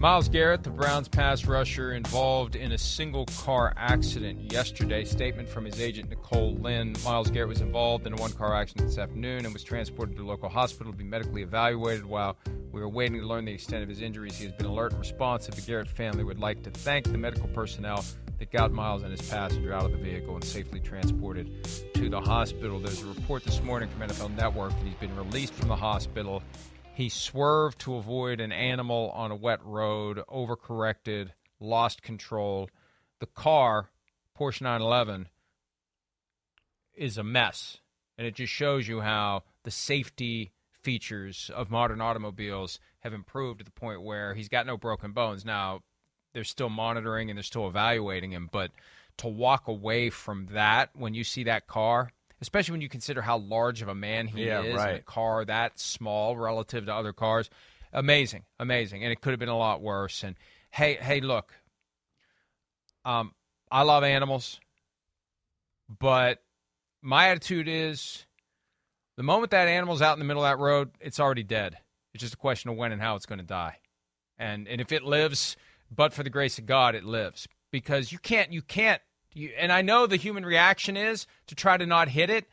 Myles Garrett, the Browns pass rusher, involved in a single car accident yesterday. Statement from his agent, Nicole Lynn. Myles Garrett was involved in a one car accident this afternoon and was transported to a local hospital to be medically evaluated. While we were waiting to learn the extent of his injuries, he has been alert and responsive. The Garrett family would like to thank the medical personnel that got Miles and his passenger out of the vehicle and safely transported to the hospital. There's a report this morning from NFL Network that he's been released from the hospital he swerved to avoid an animal on a wet road, overcorrected, lost control. The car, Porsche 911, is a mess. And it just shows you how the safety features of modern automobiles have improved to the point where he's got no broken bones. Now, they're still monitoring and they're still evaluating him, but to walk away from that when you see that car especially when you consider how large of a man he yeah, is right. in a car that small relative to other cars. Amazing, amazing, and it could have been a lot worse. And hey, hey, look, um, I love animals, but my attitude is the moment that animal's out in the middle of that road, it's already dead. It's just a question of when and how it's going to die. And and if it lives, but for the grace of God, it lives because you can't you can't you, and I know the human reaction is to try to not hit it,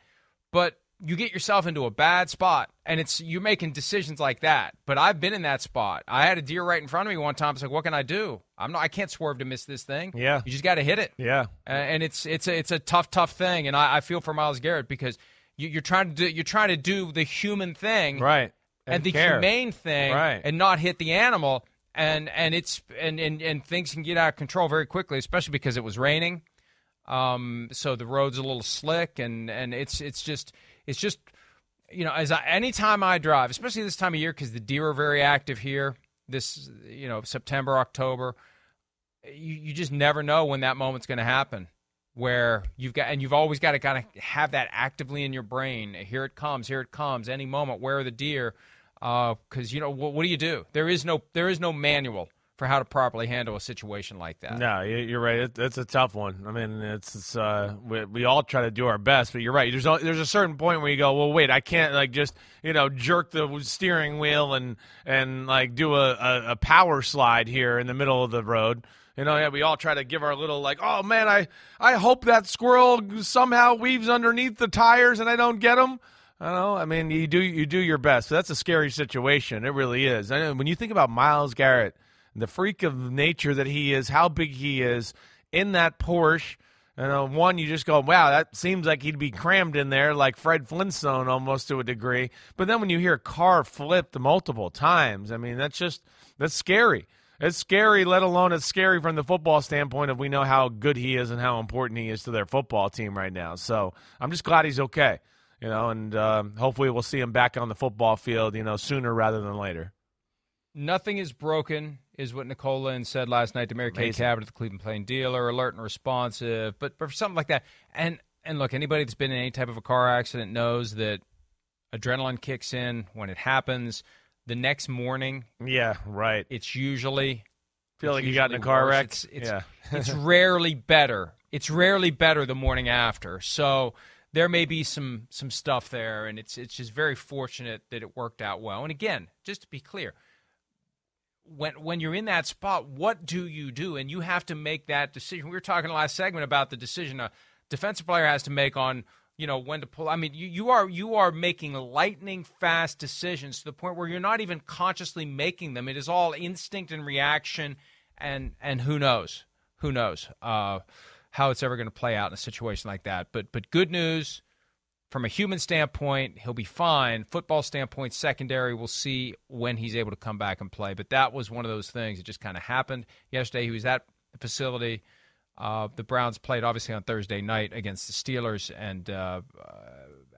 but you get yourself into a bad spot and it's you're making decisions like that. But i've been in that spot. I had a deer right in front of me one time. It's like what can i do? I'm not i can't swerve to miss this thing. Yeah. You just got to hit it. Yeah. And it's it's a it's a tough tough thing and i, I feel for Myles garrett because you, are trying to do you're trying to do the human thing right. and, and the care. humane thing right. and not hit the animal. And and it's and, and and things can get out of control very quickly especially because it was raining um, so the road's a little slick, and and it's it's just it's just you know as I, anytime I drive, especially this time of year because the deer are very active here. This you know September October, you you just never know when that moment's going to happen. Where you've got and you've always got to kind of have that actively in your brain. Here it comes, here it comes. Any moment, where are the deer? Because uh, you know what, what do you do? There is no there is no manual for how to properly handle a situation like that. No, you're right. It's a tough one. I mean, it's, it's uh, we, we, all try to do our best, but you're right. There's a, there's a certain point where you go, well, wait, I can't like just you know jerk the steering wheel and and like do a, a, a power slide here in the middle of the road. You know, yeah, we all try to give our little like, oh man, I I hope that squirrel somehow weaves underneath the tires and I don't get him. I know. I mean, you do you do your best. That's a scary situation. It really is. Know when you think about Myles Garrett the freak of nature that he is, how big he is in that Porsche. And uh, one, you just go, wow, that seems like he'd be crammed in there like Fred Flintstone almost to a degree. But then when you hear a car flipped multiple times, I mean, that's just, that's scary. It's scary, let alone it's scary from the football standpoint of we know how good he is and how important he is to their football team right now. So I'm just glad he's okay, you know, and um, hopefully we'll see him back on the football field, you know, sooner rather than later. Nothing is broken is what Nicole Lynn said last night to Mary Kay Cabot at the Cleveland Plain Dealer, alert and responsive. But, but for something like that, and and look, anybody that's been in any type of a car accident knows that adrenaline kicks in when it happens. The next morning, Yeah, right. it's usually Feel it's like you got in a car worse. wreck. It's, it's, yeah. it's rarely better. It's rarely better the morning after. So there may be some some stuff there, and it's it's just very fortunate that it worked out well. And again, just to be clear, when when you're in that spot, what do you do? And you have to make that decision. We were talking last segment about the decision a defensive player has to make on you know when to pull. I mean, you, you are you are making lightning fast decisions to the point where you're not even consciously making them. It is all instinct and reaction, and and who knows, who knows uh, how it's ever going to play out in a situation like that. But but good news from a human standpoint, he'll be fine. Football standpoint, secondary, we'll see when he's able to come back and play. But that was one of those things. that just kind of happened yesterday. He was at the facility. Uh, the Browns played obviously on Thursday night against the Steelers, and uh, uh,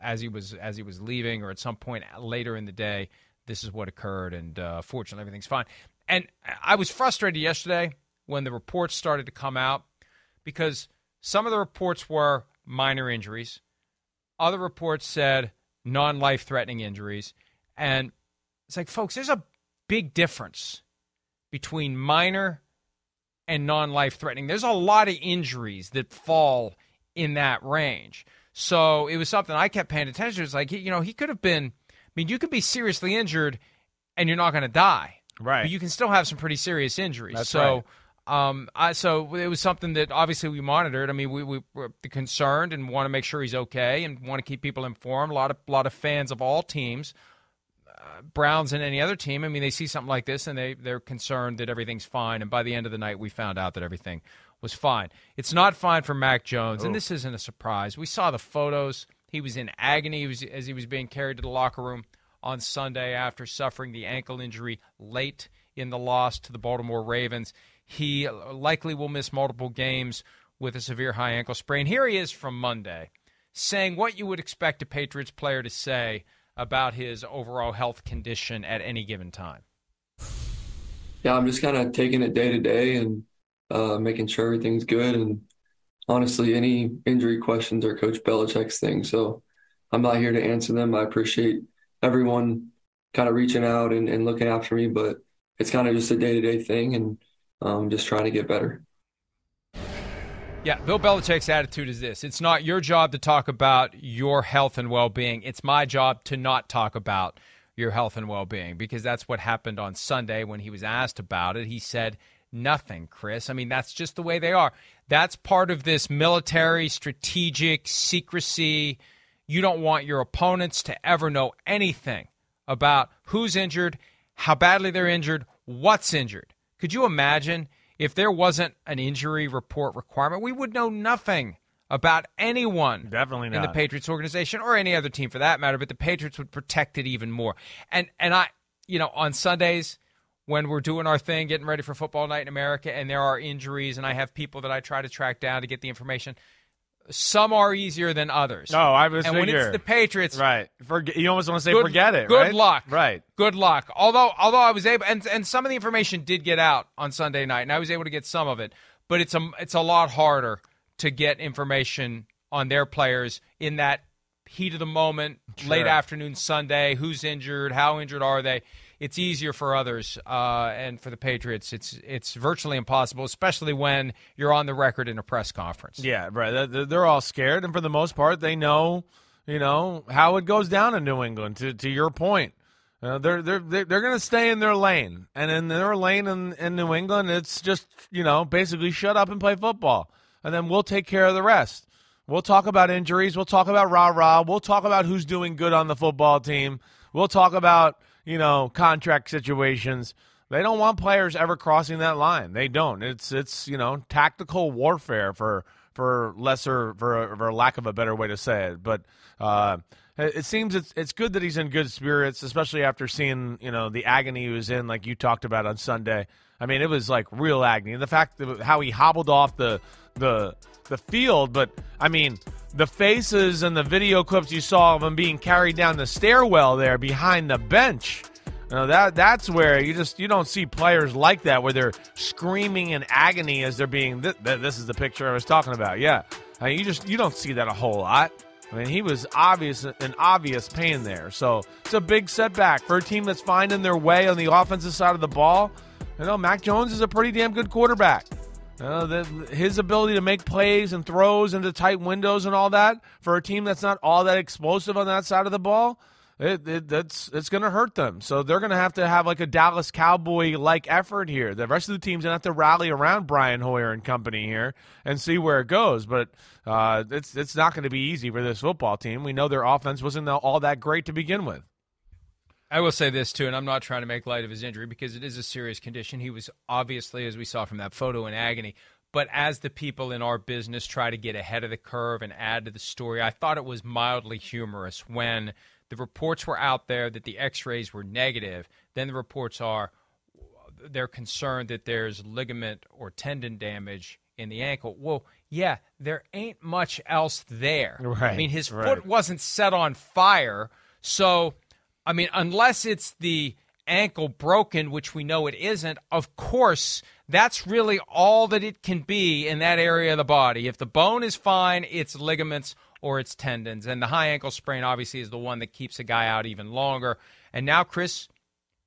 as he was as he was leaving, or at some point later in the day, this is what occurred. And uh, fortunately, everything's fine. And I was frustrated yesterday when the reports started to come out because some of the reports were minor injuries. Other reports said non life threatening injuries. And it's like, folks, there's a big difference between minor and non life threatening. There's a lot of injuries that fall in that range. So it was something I kept paying attention to. It's like, you know, he could have been, I mean, you could be seriously injured and you're not going to die. Right. But you can still have some pretty serious injuries. That's so, right. Um, I, so it was something that obviously we monitored. I mean, we, we were concerned and want to make sure he's okay and want to keep people informed. A lot of lot of fans of all teams, uh, Browns and any other team. I mean, they see something like this and they they're concerned that everything's fine. And by the end of the night, we found out that everything was fine. It's not fine for Mac Jones, and this isn't a surprise. We saw the photos. He was in agony was, as he was being carried to the locker room on Sunday after suffering the ankle injury late in the loss to the Baltimore Ravens. He likely will miss multiple games with a severe high ankle sprain. Here he is from Monday saying what you would expect a Patriots player to say about his overall health condition at any given time. Yeah, I'm just kind of taking it day to day and uh, making sure everything's good. And honestly, any injury questions are Coach Belichick's thing. So I'm not here to answer them. I appreciate everyone kind of reaching out and, and looking after me, but it's kind of just a day to day thing and um, just trying to get better. Yeah, Bill Belichick's attitude is this it's not your job to talk about your health and well being. It's my job to not talk about your health and well being because that's what happened on Sunday when he was asked about it. He said, Nothing, Chris. I mean, that's just the way they are. That's part of this military, strategic secrecy. You don't want your opponents to ever know anything about who's injured, how badly they're injured, what's injured. Could you imagine if there wasn't an injury report requirement? We would know nothing about anyone Definitely in the. Patriots organization or any other team for that matter, but the Patriots would protect it even more. And and I, you know, on Sundays when we're doing our thing, getting ready for football night in America, and there are injuries, and I have people that I try to track down to get the information. Some are easier than others. No, I was and when it's the Patriots, Right. Forget, you almost want to say Good- forget it. good right? luck. Right. good luck. Although although I was able and and some of the information did get out on Sunday night, and I was able to get some of it, but it's a it's a lot harder to get information on their players in that heat of the moment, late afternoon Sunday. Who's injured? How injured are they? It's easier for others, uh, and for the Patriots, it's it's virtually impossible, especially when you're on the record in a press conference. Yeah, right. They're- all scared, and for the most part, they know, you know, how it goes down in New England. To to your point, uh, they're they're, they're going to stay in their lane, and in their lane in, in New England, it's just you know basically shut up and play football, and then we'll take care of the rest. We'll talk about injuries. We'll talk about rah rah. We'll talk about who's doing good on the football team. We'll talk about you know contract situations. They don't want players ever crossing that line. They don't. It's it's you know tactical warfare for for lesser for for lack of a better way to say it. But uh, it seems it's it's good that he's in good spirits, especially after seeing you know the agony he was in, like you talked about on Sunday. I mean, it was like real agony. The fact that how he hobbled off the the the field, but I mean, the faces and the video clips you saw of him being carried down the stairwell there behind the bench. You know, that that's where you just you don't see players like that where they're screaming in agony as they're being. Th- th- this is the picture I was talking about. Yeah, I mean, you just you don't see that a whole lot. I mean, he was obvious an obvious pain there. So it's a big setback for a team that's finding their way on the offensive side of the ball. You know, Mac Jones is a pretty damn good quarterback. Know, the, his ability to make plays and throws into tight windows and all that for a team that's not all that explosive on that side of the ball it, it that's it's going to hurt them. So they're going to have to have like a Dallas Cowboy like effort here. The rest of the team's going to have to rally around Brian Hoyer and company here and see where it goes. But uh, it's it's not going to be easy for this football team. We know their offense wasn't all that great to begin with. I will say this too, and I'm not trying to make light of his injury because it is a serious condition. He was obviously, as we saw from that photo, in agony. But as the people in our business try to get ahead of the curve and add to the story, I thought it was mildly humorous when the reports were out there that the x-rays were negative then the reports are they're concerned that there's ligament or tendon damage in the ankle. Well yeah there ain't much else there. Right, i mean his right. foot wasn't set on fire so i mean unless it's the ankle broken which we know it isn't of course that's really all that it can be in that area of the body. If the bone is fine it's ligaments or its tendons. And the high ankle sprain obviously is the one that keeps a guy out even longer. And now, Chris,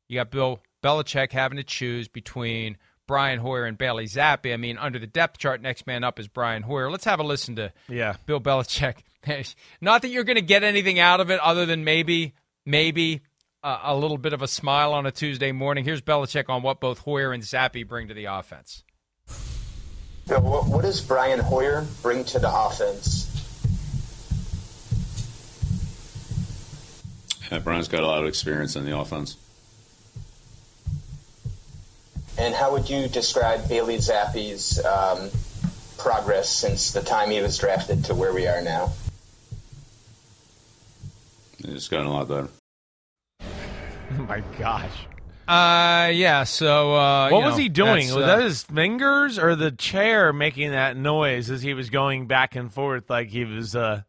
you got Bill Belichick having to choose between Brian Hoyer and Bailey Zappe. I mean, under the depth chart, next man up is Brian Hoyer. Let's have a listen to yeah. Bill Belichick. Not that you're going to get anything out of it other than maybe, maybe a, a little bit of a smile on a Tuesday morning. Here's Belichick on what both Hoyer and Zappe bring to the offense. What, what does Brian Hoyer bring to the offense? Yeah, Brian's got a lot of experience in the offense. And how would you describe Bailey Zappe's um, progress since the time he was drafted to where we are now? He's gotten a lot better. Oh my gosh. Uh, yeah. So, uh, what was know, he doing? Was uh, that his fingers or the chair making that noise as he was going back and forth, like he was uh,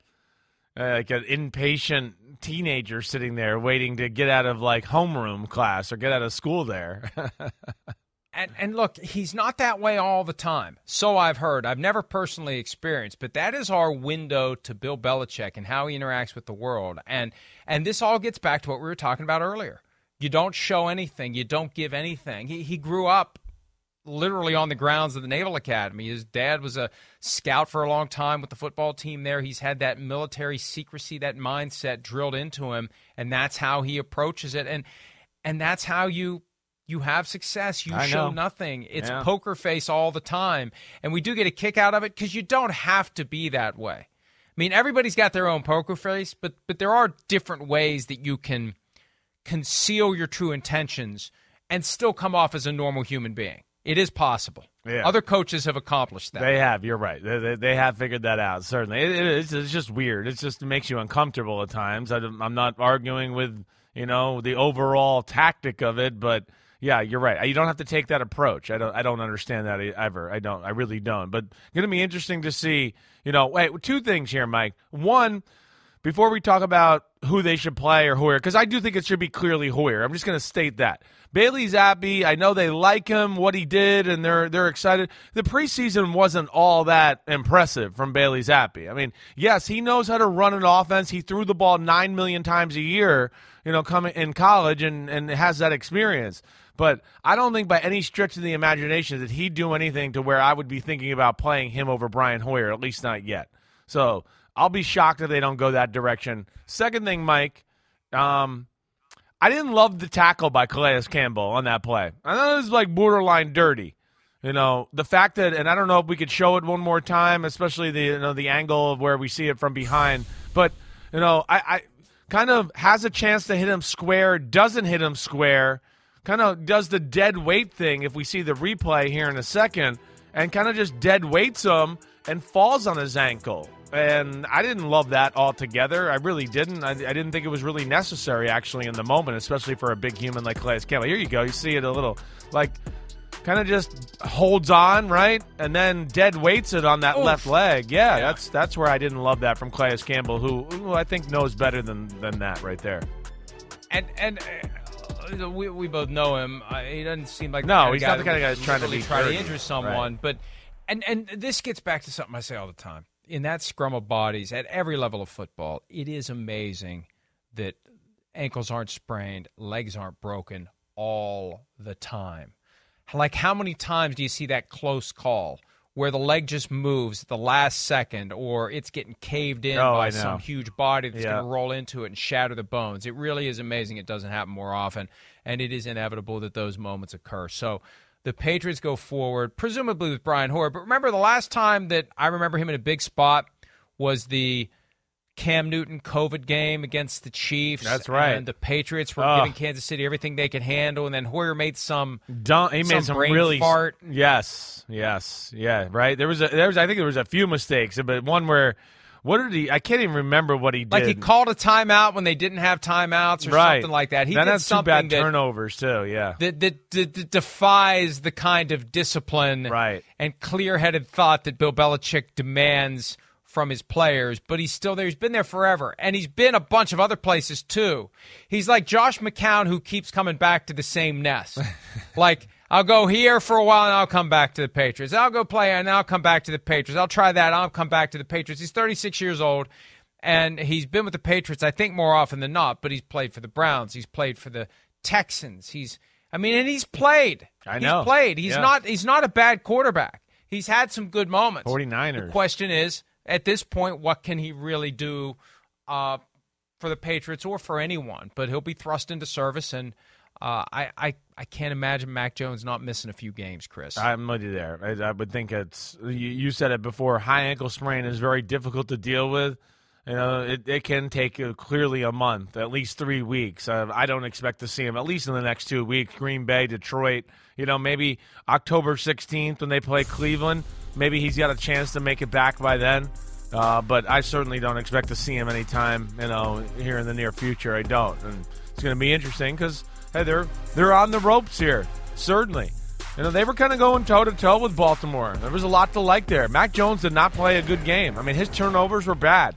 uh like an impatient teenager sitting there waiting to get out of like homeroom class or get out of school there. and, and look, he's not that way all the time. So I've heard. I've never personally experienced, but that is our window to Bill Belichick and how he interacts with the world. And and this all gets back to what we were talking about earlier. You don't show anything. You don't give anything. He he grew up literally on the grounds of the Naval Academy. His dad was a scout for a long time with the football team there. He's had that military secrecy, that mindset drilled into him, and that's how he approaches it. And and that's how you you have success. You I show know. nothing. It's Yeah. poker face all the time. And we do get a kick out of it because you don't have to be that way. I mean, everybody's got their own poker face, but but there are different ways that you can conceal your true intentions and still come off as a normal human being. It is possible. Yeah. Other coaches have accomplished that. They have. You're right. They, they, they have figured that out. Certainly, it, it is. It's just weird. It just makes you uncomfortable at times. I, am not arguing with you know the overall tactic of it, but yeah, you're right. You don't have to take that approach. I don't. I don't understand that ever. I don't. I really don't. But going to be interesting to see. You know, wait. Two things here, Mike. One before we talk about who they should play or Hoyer, because I do think it should be clearly Hoyer. I'm just going to state that. Bailey Zappe, I know they like him, what he did, and they're they're excited. The preseason wasn't all that impressive from Bailey Zappe. I mean, yes, he knows how to run an offense. He threw the ball nine million times a year, you know, coming in college, and and has that experience. But I don't think by any stretch of the imagination that he'd do anything to where I would be thinking about playing him over Brian Hoyer, at least not yet. So I'll be shocked if they don't go that direction. Second thing, Mike, um, I didn't love the tackle by Calais Campbell on that play. I thought it was like borderline dirty. You know, the fact that, and I don't know if we could show it one more time, especially the you know the angle of where we see it from behind. But you know, I, I kind of has a chance to hit him square, doesn't hit him square, kind of does the dead weight thing. If we see the replay here in a second, and kind of just dead weights him and falls on his ankle and I didn't love that altogether. I really didn't. I, I, didn't think it was really necessary, actually, in the moment, especially for a big human like Calais Campbell. Here you go. You see it a little, like, kind of just holds on, right, and then dead weights it on that Oof. left leg. Yeah, Yeah. that's that's where I didn't love that from Calais Campbell, who, who I think knows better than than that right there. and and uh, we, we both know him. He doesn't seem like No, he's not the kind of guy that's trying to be try to injure someone. Right. But and and this gets back to something I say all the time. In that scrum of bodies at every level of football, it is amazing that ankles aren't sprained, legs aren't broken all the time. Like how many times do you see that close call where the leg just moves at the last second or it's getting caved in Oh, by some huge body that's Yeah. going to roll into it and shatter the bones. It really is amazing. It doesn't happen more often, and it is inevitable that those moments occur. So the Patriots go forward, presumably with Brian Hoyer. But remember, the last time that I remember him in a big spot was the Cam Newton COVID game against the Chiefs. That's right. And the Patriots were Oh. giving Kansas City everything they could handle, and then Hoyer made some. Don't, he Some made some really fart. Yes, yes, yeah. Right. There was a there was I think there was a few mistakes, but one where what did he? I can't even remember what he did. Like he called a timeout when they didn't have timeouts or right. something like that. He then did something bad that, turnovers too. Yeah. that, that, that, that defies the kind of discipline Right. and clear-headed thought that Bill Belichick demands from his players. But he's still there. He's been there forever, and he's been a bunch of other places too. He's like Josh McCown, who keeps coming back to the same nest. like I'll go here for a while, and I'll come back to the Patriots. I'll go play, and I'll come back to the Patriots. I'll try that. I'll come back to the Patriots. He's 36 years old. And he's been with the Patriots, I think, more often than not. But he's played for the Browns. He's played for the Texans. He's, I mean, and he's played. I know. He's played. He's Yeah. not. He's not a bad quarterback. He's had some good moments. 49ers. The question is, at this point, what can he really do uh, for the Patriots or for anyone? But he'll be thrust into service, and uh, I, I, I can't imagine Mac Jones not missing a few games, Chris. I'm with you there. I, I would think it's you, you said it before. High ankle sprain is very difficult to deal with. You know, it, it can take uh, clearly a month, at least three weeks. Uh, I don't expect to see him at least in the next two weeks. Green Bay, Detroit. You know, maybe October 16th when they play Cleveland. Maybe he's got a chance to make it back by then. Uh, but I certainly don't expect to see him anytime. You know, here in the near future. I don't, and it's going to be interesting because hey, they're they're on the ropes here. Certainly. You know, they were kind of going toe to toe with Baltimore. There was a lot to like there. Mac Jones did not play a good game. I mean, his turnovers were bad.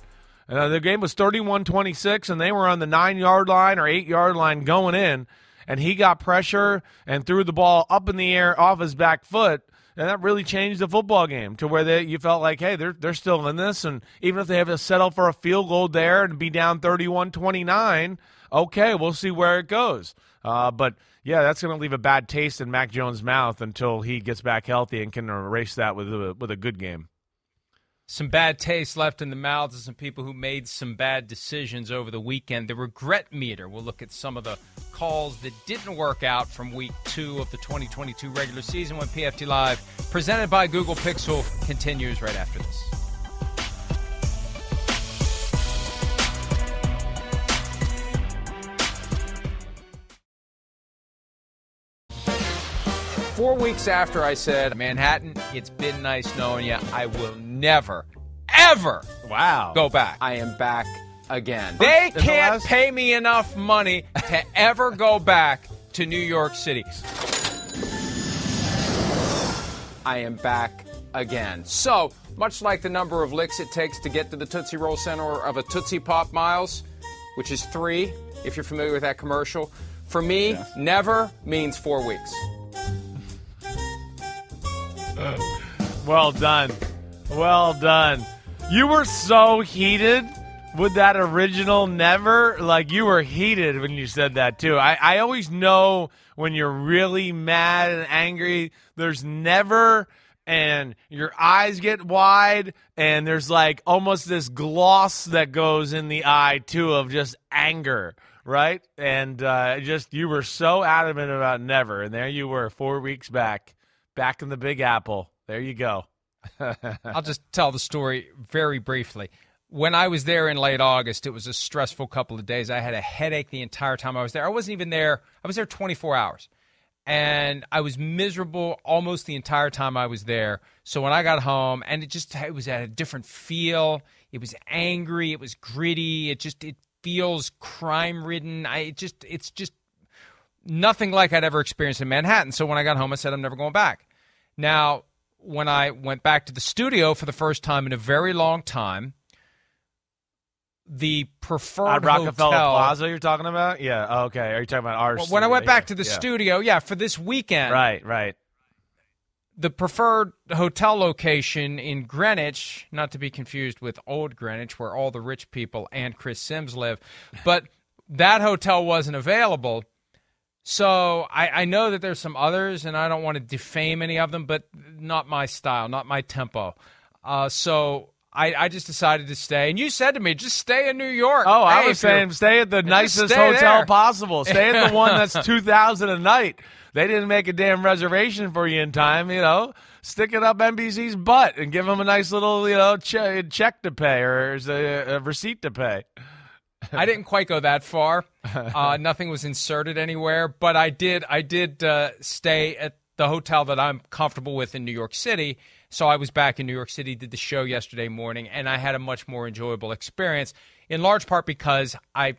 Uh, the game was 31 26, and they were on the nine yard line or eight yard line going in, and he got pressure and threw the ball up in the air off his back foot. And that really changed the football game to where they, you felt like, hey, they're, they're still in this. And even if they have to settle for a field goal there and be down 31 29, okay, we'll see where it goes. Uh, but yeah, that's going to leave a bad taste in Mac Jones' mouth until he gets back healthy and can erase that with a, with a good game. Some bad taste left in the mouths of some people who made some bad decisions over the weekend. The regret meter. We'll look at some of the calls that didn't work out from week two of the 2022 regular season when PFT Live, presented by Google Pixel, continues right after this. Four weeks after I said, Manhattan, it's been nice knowing you. I will never, ever Wow. go back. I am back again. They the can't last- pay me enough money to ever go back to New York City. I am back again. So, much like the number of licks it takes to get to the Tootsie Roll Center of a Tootsie Pop Miles, which is three, if you're familiar with that commercial, for me, never means four weeks. Well done. Well done. You were so heated with that original never. Like you were heated when you said that too. I, I always know when you're really mad and angry, there's never and your eyes get wide and there's like almost this gloss that goes in the eye too of just anger right and uh, just you were so adamant about never and there you were four weeks back back in the big apple there you go I'll just tell the story very briefly. When I was there in late August, it was a stressful couple of days. I had a headache the entire time I was there. I wasn't even there, I was there 24 hours. And I was miserable almost the entire time I was there. So when I got home, and it just it was at a different feel. It was angry. It was gritty. It just it feels crime ridden. I it just it's just nothing like I'd ever experienced in Manhattan. So when I got home, I said I'm never going back. Now, when I went back to the studio for the first time in a very long time, the preferred At Rockefeller hotel. Plaza, you're talking about? Yeah. oh, Okay. Are you talking about ours? When I went back to the yeah. studio, yeah, for this weekend, Right. Right. the preferred hotel location in Greenwich, not to be confused with Old Greenwich, where all the rich people and Chris Simms live, but that hotel wasn't available. So I, I know that there's some others, and I don't want to defame any of them, but not my style, not my tempo. Uh, so I, I just decided to stay. And you said to me, just stay in New York. Oh, I was saying stay at the nicest hotel there. possible. Stay at the one that's two thousand a night. They didn't make a damn reservation for you in time. You know, stick it up NBC's butt and give them a nice little you know che- check to pay or a, a receipt to pay. I didn't quite go that far. Uh, nothing was inserted anywhere, but I did. I did uh, stay at the hotel that I'm comfortable with in New York City. So I was back in New York City, did the show yesterday morning, and I had a much more enjoyable experience. In large part because I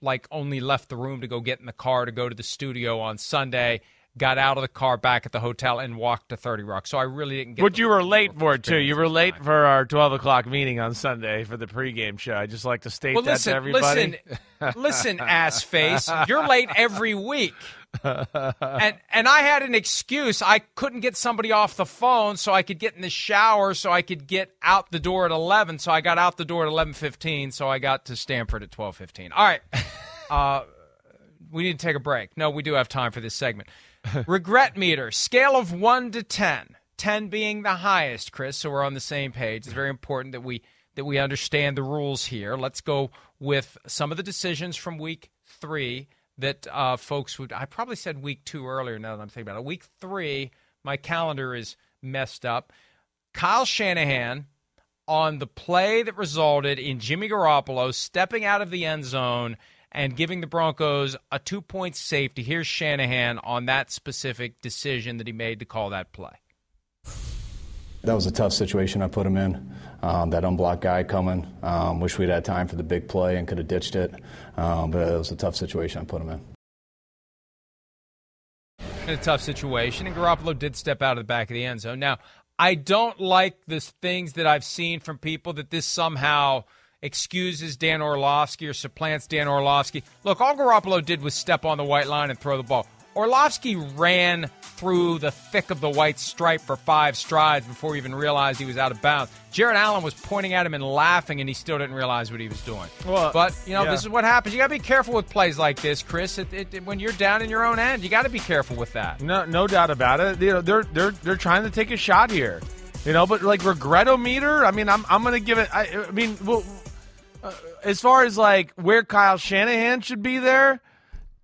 like only left the room to go get in the car to go to the studio on Sunday. Got out of the car back at the hotel and walked to Thirty Rock. So I really didn't get. But you were late for it too. You were late time. for our twelve o'clock meeting on Sunday for the pregame show. I just like to state Well, that listen, to everybody. listen, listen, ass face. You're late every week. and and I had an excuse. I couldn't get somebody off the phone, so I could get in the shower, so I could get out the door at eleven. So I got out the door at eleven fifteen. So I got to Stamford at twelve fifteen. All right, uh, we need to take a break. No, we do have time for this segment. Regret meter scale of one to ten. Ten being the highest, Chris. So we're on the same page. It's very important that we that we understand the rules here. Let's go with some of the decisions from week three that uh, folks would. I probably said week two earlier. Now that I'm thinking about it, week three, my calendar is messed up. Kyle Shanahan on the play that resulted in Jimmy Garoppolo stepping out of the end zone and giving the Broncos a two point safety. Here's Shanahan on that specific decision that he made to call that play. That was a tough situation I put him in. Um, that unblocked guy coming. Um, wish we'd had time for the big play and could have ditched it. Um, but it was a tough situation I put him in. in a tough situation, and Garoppolo did step out of the back of the end zone. Now, I don't like the things that I've seen from people that this somehow excuses Dan Orlovsky or supplants Dan Orlovsky. Look, all Garoppolo did was step on the white line and throw the ball. Orlovsky ran through the thick of the white stripe for five strides before he even realized he was out of bounds. Jared Allen was pointing at him and laughing, and he still didn't realize what he was doing. Well, but you know, yeah. this is what happens. You got to be careful with plays like this, Chris. It, it, it- when you're down in your own end, you got to be careful with that. No, no doubt about it. You know, they're they're they're trying to take a shot here. You know, but like regretometer. I mean, I'm I'm gonna give it. I, I mean, well, uh, as far as like where Kyle Shanahan should be there,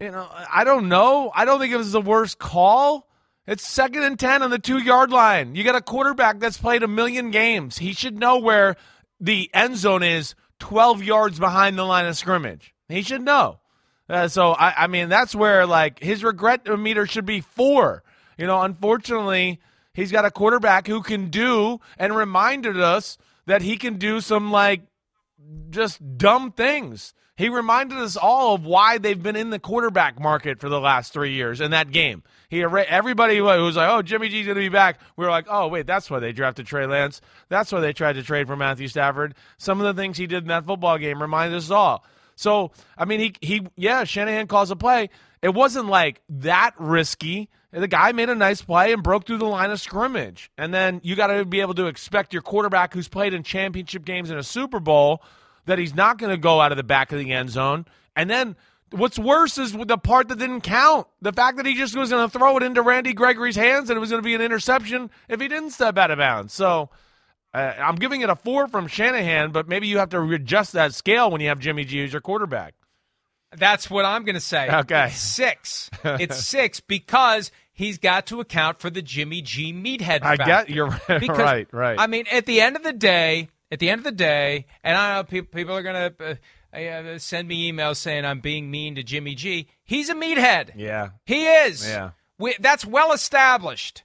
you know, I don't know. I don't think it was the worst call. It's second and ten on the two yard line. You got a quarterback that's played a million games. He should know where the end zone is, twelve yards behind the line of scrimmage. He should know. Uh, so I, I mean, that's where like his regret meter should be four. You know, unfortunately, he's got a quarterback who can do and reminded us that he can do some like just dumb things. He reminded us all of why they've been in the quarterback market for the last three years in that game. He everybody who was like, "Oh, Jimmy G's going to be back." We were like, "Oh, wait, that's why they drafted Trey Lance. That's why they tried to trade for Matthew Stafford." Some of the things he did in that football game reminded us all. So, I mean, he he yeah, Shanahan calls a play. It wasn't like that risky. The guy made a nice play and broke through the line of scrimmage. And then you got to be able to expect your quarterback who's played in championship games in a Super Bowl that he's not going to go out of the back of the end zone. And then what's worse is the part that didn't count. The fact that he just was going to throw it into Randy Gregory's hands and it was going to be an interception if he didn't step out of bounds. So uh, I'm giving it a four from Shanahan, but maybe you have to adjust that scale when you have Jimmy G as your quarterback. That's what I'm going to say. Okay. It's six. It's six because he's got to account for the Jimmy G meathead I get you're right. Because, right, right. I mean, at the end of the day, at the end of the day, and I know people, people are going to uh, uh, send me emails saying I'm being mean to Jimmy G. He's a meathead. yeah. He is. Yeah. We, that's well established.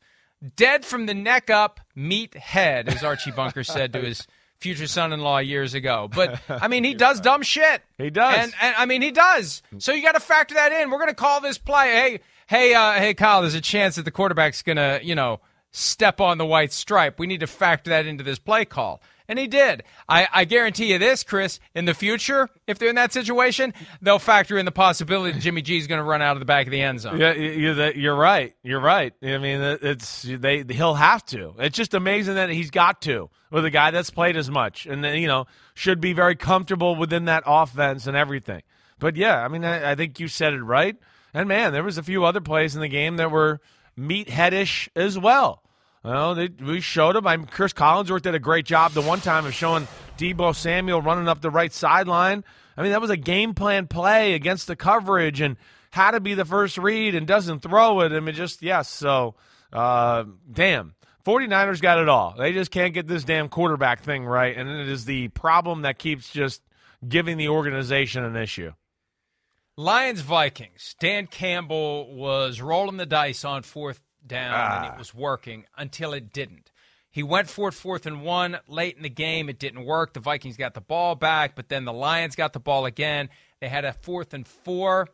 Dead from the neck up, meathead, as Archie Bunker said to his future son-in-law years ago. But I mean, he does dumb shit. He does. and, and I mean, he does. So you got to factor that in. We're going to call this play. Hey, hey, uh, hey, Kyle. There's a chance that the quarterback's going to, you know, step on the white stripe. We need to factor that into this play call. And he did. I, I guarantee you this, Chris, in the future, if they're in that situation, they'll factor in the possibility that Jimmy G is going to run out of the back of the end zone. Yeah, you're, you're right. You're right. I mean, it's they he'll have to. It's just amazing that he's got to with a guy that's played as much and you know, should be very comfortable within that offense and everything. But yeah, I mean, I, I think you said it right. And man, there was a few other plays in the game that were meatheadish as well. Well, they, we showed him. I'm Cris Collinsworth did a great job the one time of showing Deebo Samuel running up the right sideline. I mean, that was a game plan play against the coverage and how to be the first read and doesn't throw it. I mean, just yes. So, uh, damn. 49ers got it all. They just can't get this damn quarterback thing right, and it is the problem that keeps just giving the organization an issue. Lions Vikings. Dan Campbell was rolling the dice on fourth down ah. and it ah. was working until it didn't. He went for it fourth and one late in the game. It didn't work. The Vikings got the ball back, but then the Lions got the ball again. They had a fourth and four.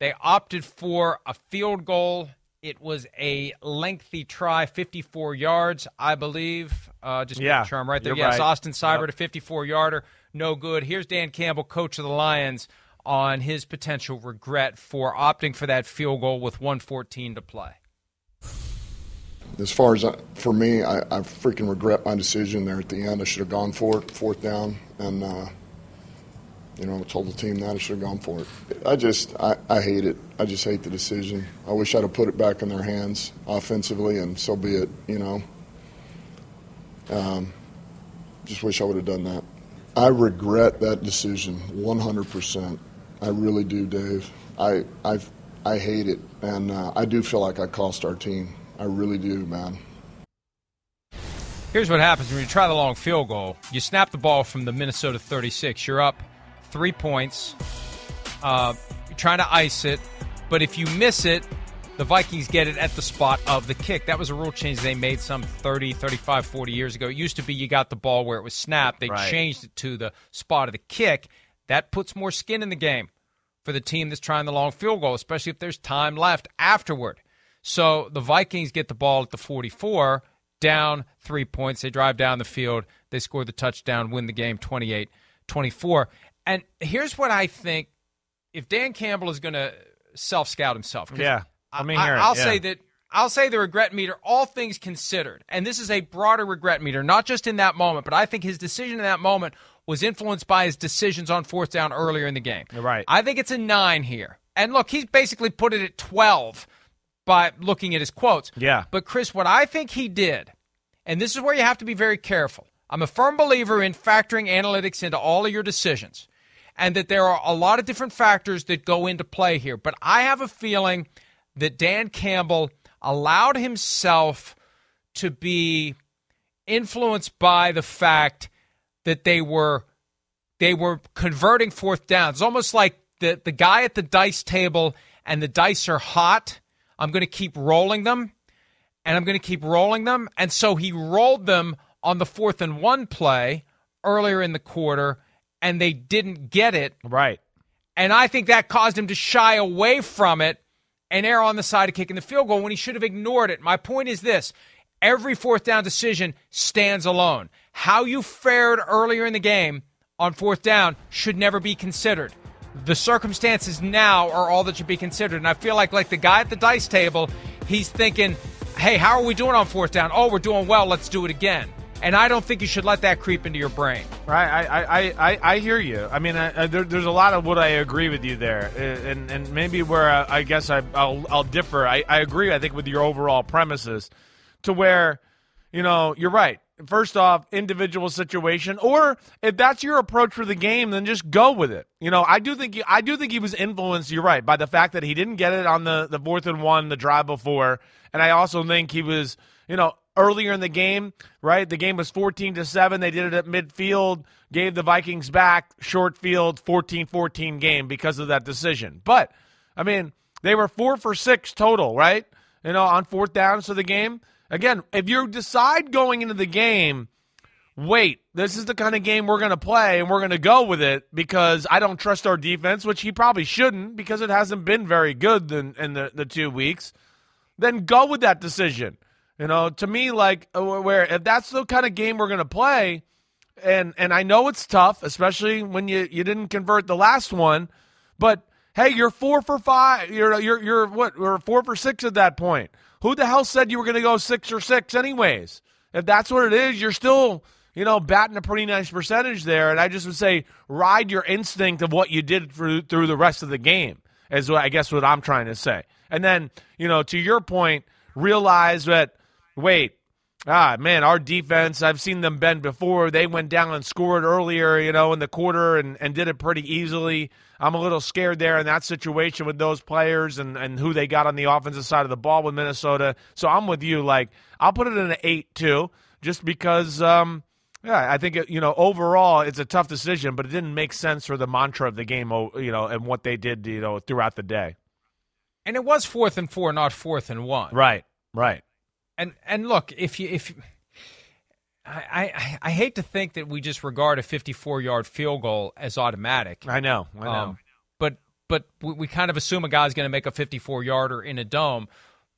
They opted for a field goal. It was a lengthy try, 54 yards, I believe. Uh, just yeah, make sure I'm right there. Yes, right. Austin Seibert, yep. a 54 yarder, no good. Here's Dan Campbell, coach of the Lions, on his potential regret for opting for that field goal with 114 to play as far as I, for me, I, I, freaking regret my decision there at the end. I should have gone for it, fourth down, and uh, you know, I told the team that I should have gone for it. I just, I, I hate it. I just hate the decision. I wish I'd have put it back in their hands offensively, and so be it. You know, um, just wish I would have done that. I regret that decision 100%. I really do, Dave. I, I, I hate it, and uh, I do feel like I cost our team. I really do, man. Here's what happens when you try the long field goal. You snap the ball from the Minnesota 36. You're up three points. Uh, you're trying to ice it, but if you miss it, the Vikings get it at the spot of the kick. That was a rule change they made some 30, 35, 40 years ago. It used to be you got the ball where it was snapped. They right. changed it to the spot of the kick. That puts more skin in the game for the team that's trying the long field goal, especially if there's time left afterward. So the Vikings get the ball at the 44, down three points. They drive down the field. They score the touchdown, win the game 28 24. And here's what I think if Dan Campbell is going to self scout himself. Yeah. I mean, I'll yeah. say that. I'll say the regret meter, all things considered, and this is a broader regret meter, not just in that moment, but I think his decision in that moment was influenced by his decisions on fourth down earlier in the game. right. I think it's a nine here. And look, he's basically put it at 12 by looking at his quotes. Yeah. But Chris, what I think he did, and this is where you have to be very careful. I'm a firm believer in factoring analytics into all of your decisions, and that there are a lot of different factors that go into play here. But I have a feeling that Dan Campbell allowed himself to be influenced by the fact that they were they were converting fourth downs. It's almost like the the guy at the dice table and the dice are hot I'm going to keep rolling them and I'm going to keep rolling them. And so he rolled them on the fourth and one play earlier in the quarter and they didn't get it. Right. And I think that caused him to shy away from it and err on the side of kicking the field goal when he should have ignored it. My point is this every fourth down decision stands alone. How you fared earlier in the game on fourth down should never be considered the circumstances now are all that should be considered. And I feel like like the guy at the dice table, he's thinking, "Hey, how are we doing on fourth down? Oh, we're doing well. Let's do it again." And I don't think you should let that creep into your brain. Right. I I, I, I hear you. I mean, I, I, there, there's a lot of what I agree with you there, uh, and and maybe where I, I guess I, will I'll differ. I, I agree. I think with your overall premises, to where, you know, you're right first off, individual situation, or if that's your approach for the game, then just go with it. You know, I do think he, I do think he was influenced. You're right by the fact that he didn't get it on the the fourth and one, the drive before, and I also think he was, you know, earlier in the game. Right, the game was 14 to seven. They did it at midfield, gave the Vikings back short field, 14-14 game because of that decision. But I mean, they were four for six total, right? You know, on fourth downs of the game. Again, if you decide going into the game, wait, this is the kind of game we're going to play and we're going to go with it because I don't trust our defense, which he probably shouldn't because it hasn't been very good in, in the, the two weeks, then go with that decision. You know, to me, like, where if that's the kind of game we're going to play, and and I know it's tough, especially when you you didn't convert the last one, but hey, you're four for five. You're you're you're what? We're four for six at that point. Who the hell said you were going to go six or six, anyways? If that's what it is, you're still you know batting a pretty nice percentage there. And I just would say ride your instinct of what you did through through the rest of the game. Is what I guess what I'm trying to say. And then you know to your point, realize that wait Ah, man, our defense, I've seen them bend before. They went down and scored earlier, you know, in the quarter and, and did it pretty easily. I'm a little scared there in that situation with those players and, and who they got on the offensive side of the ball with Minnesota. So I'm with you. Like, I'll put it in an 8 2 just because, um, yeah, I think, it, you know, overall it's a tough decision, but it didn't make sense for the mantra of the game, you know, and what they did, you know, throughout the day. And it was fourth and four, not fourth and one. Right, right. And and look, if you if I, I, I hate to think that we just regard a 54 yard field goal as automatic. I know, I know. Um, but but we, we kind of assume a guy's going to make a 54 yarder in a dome.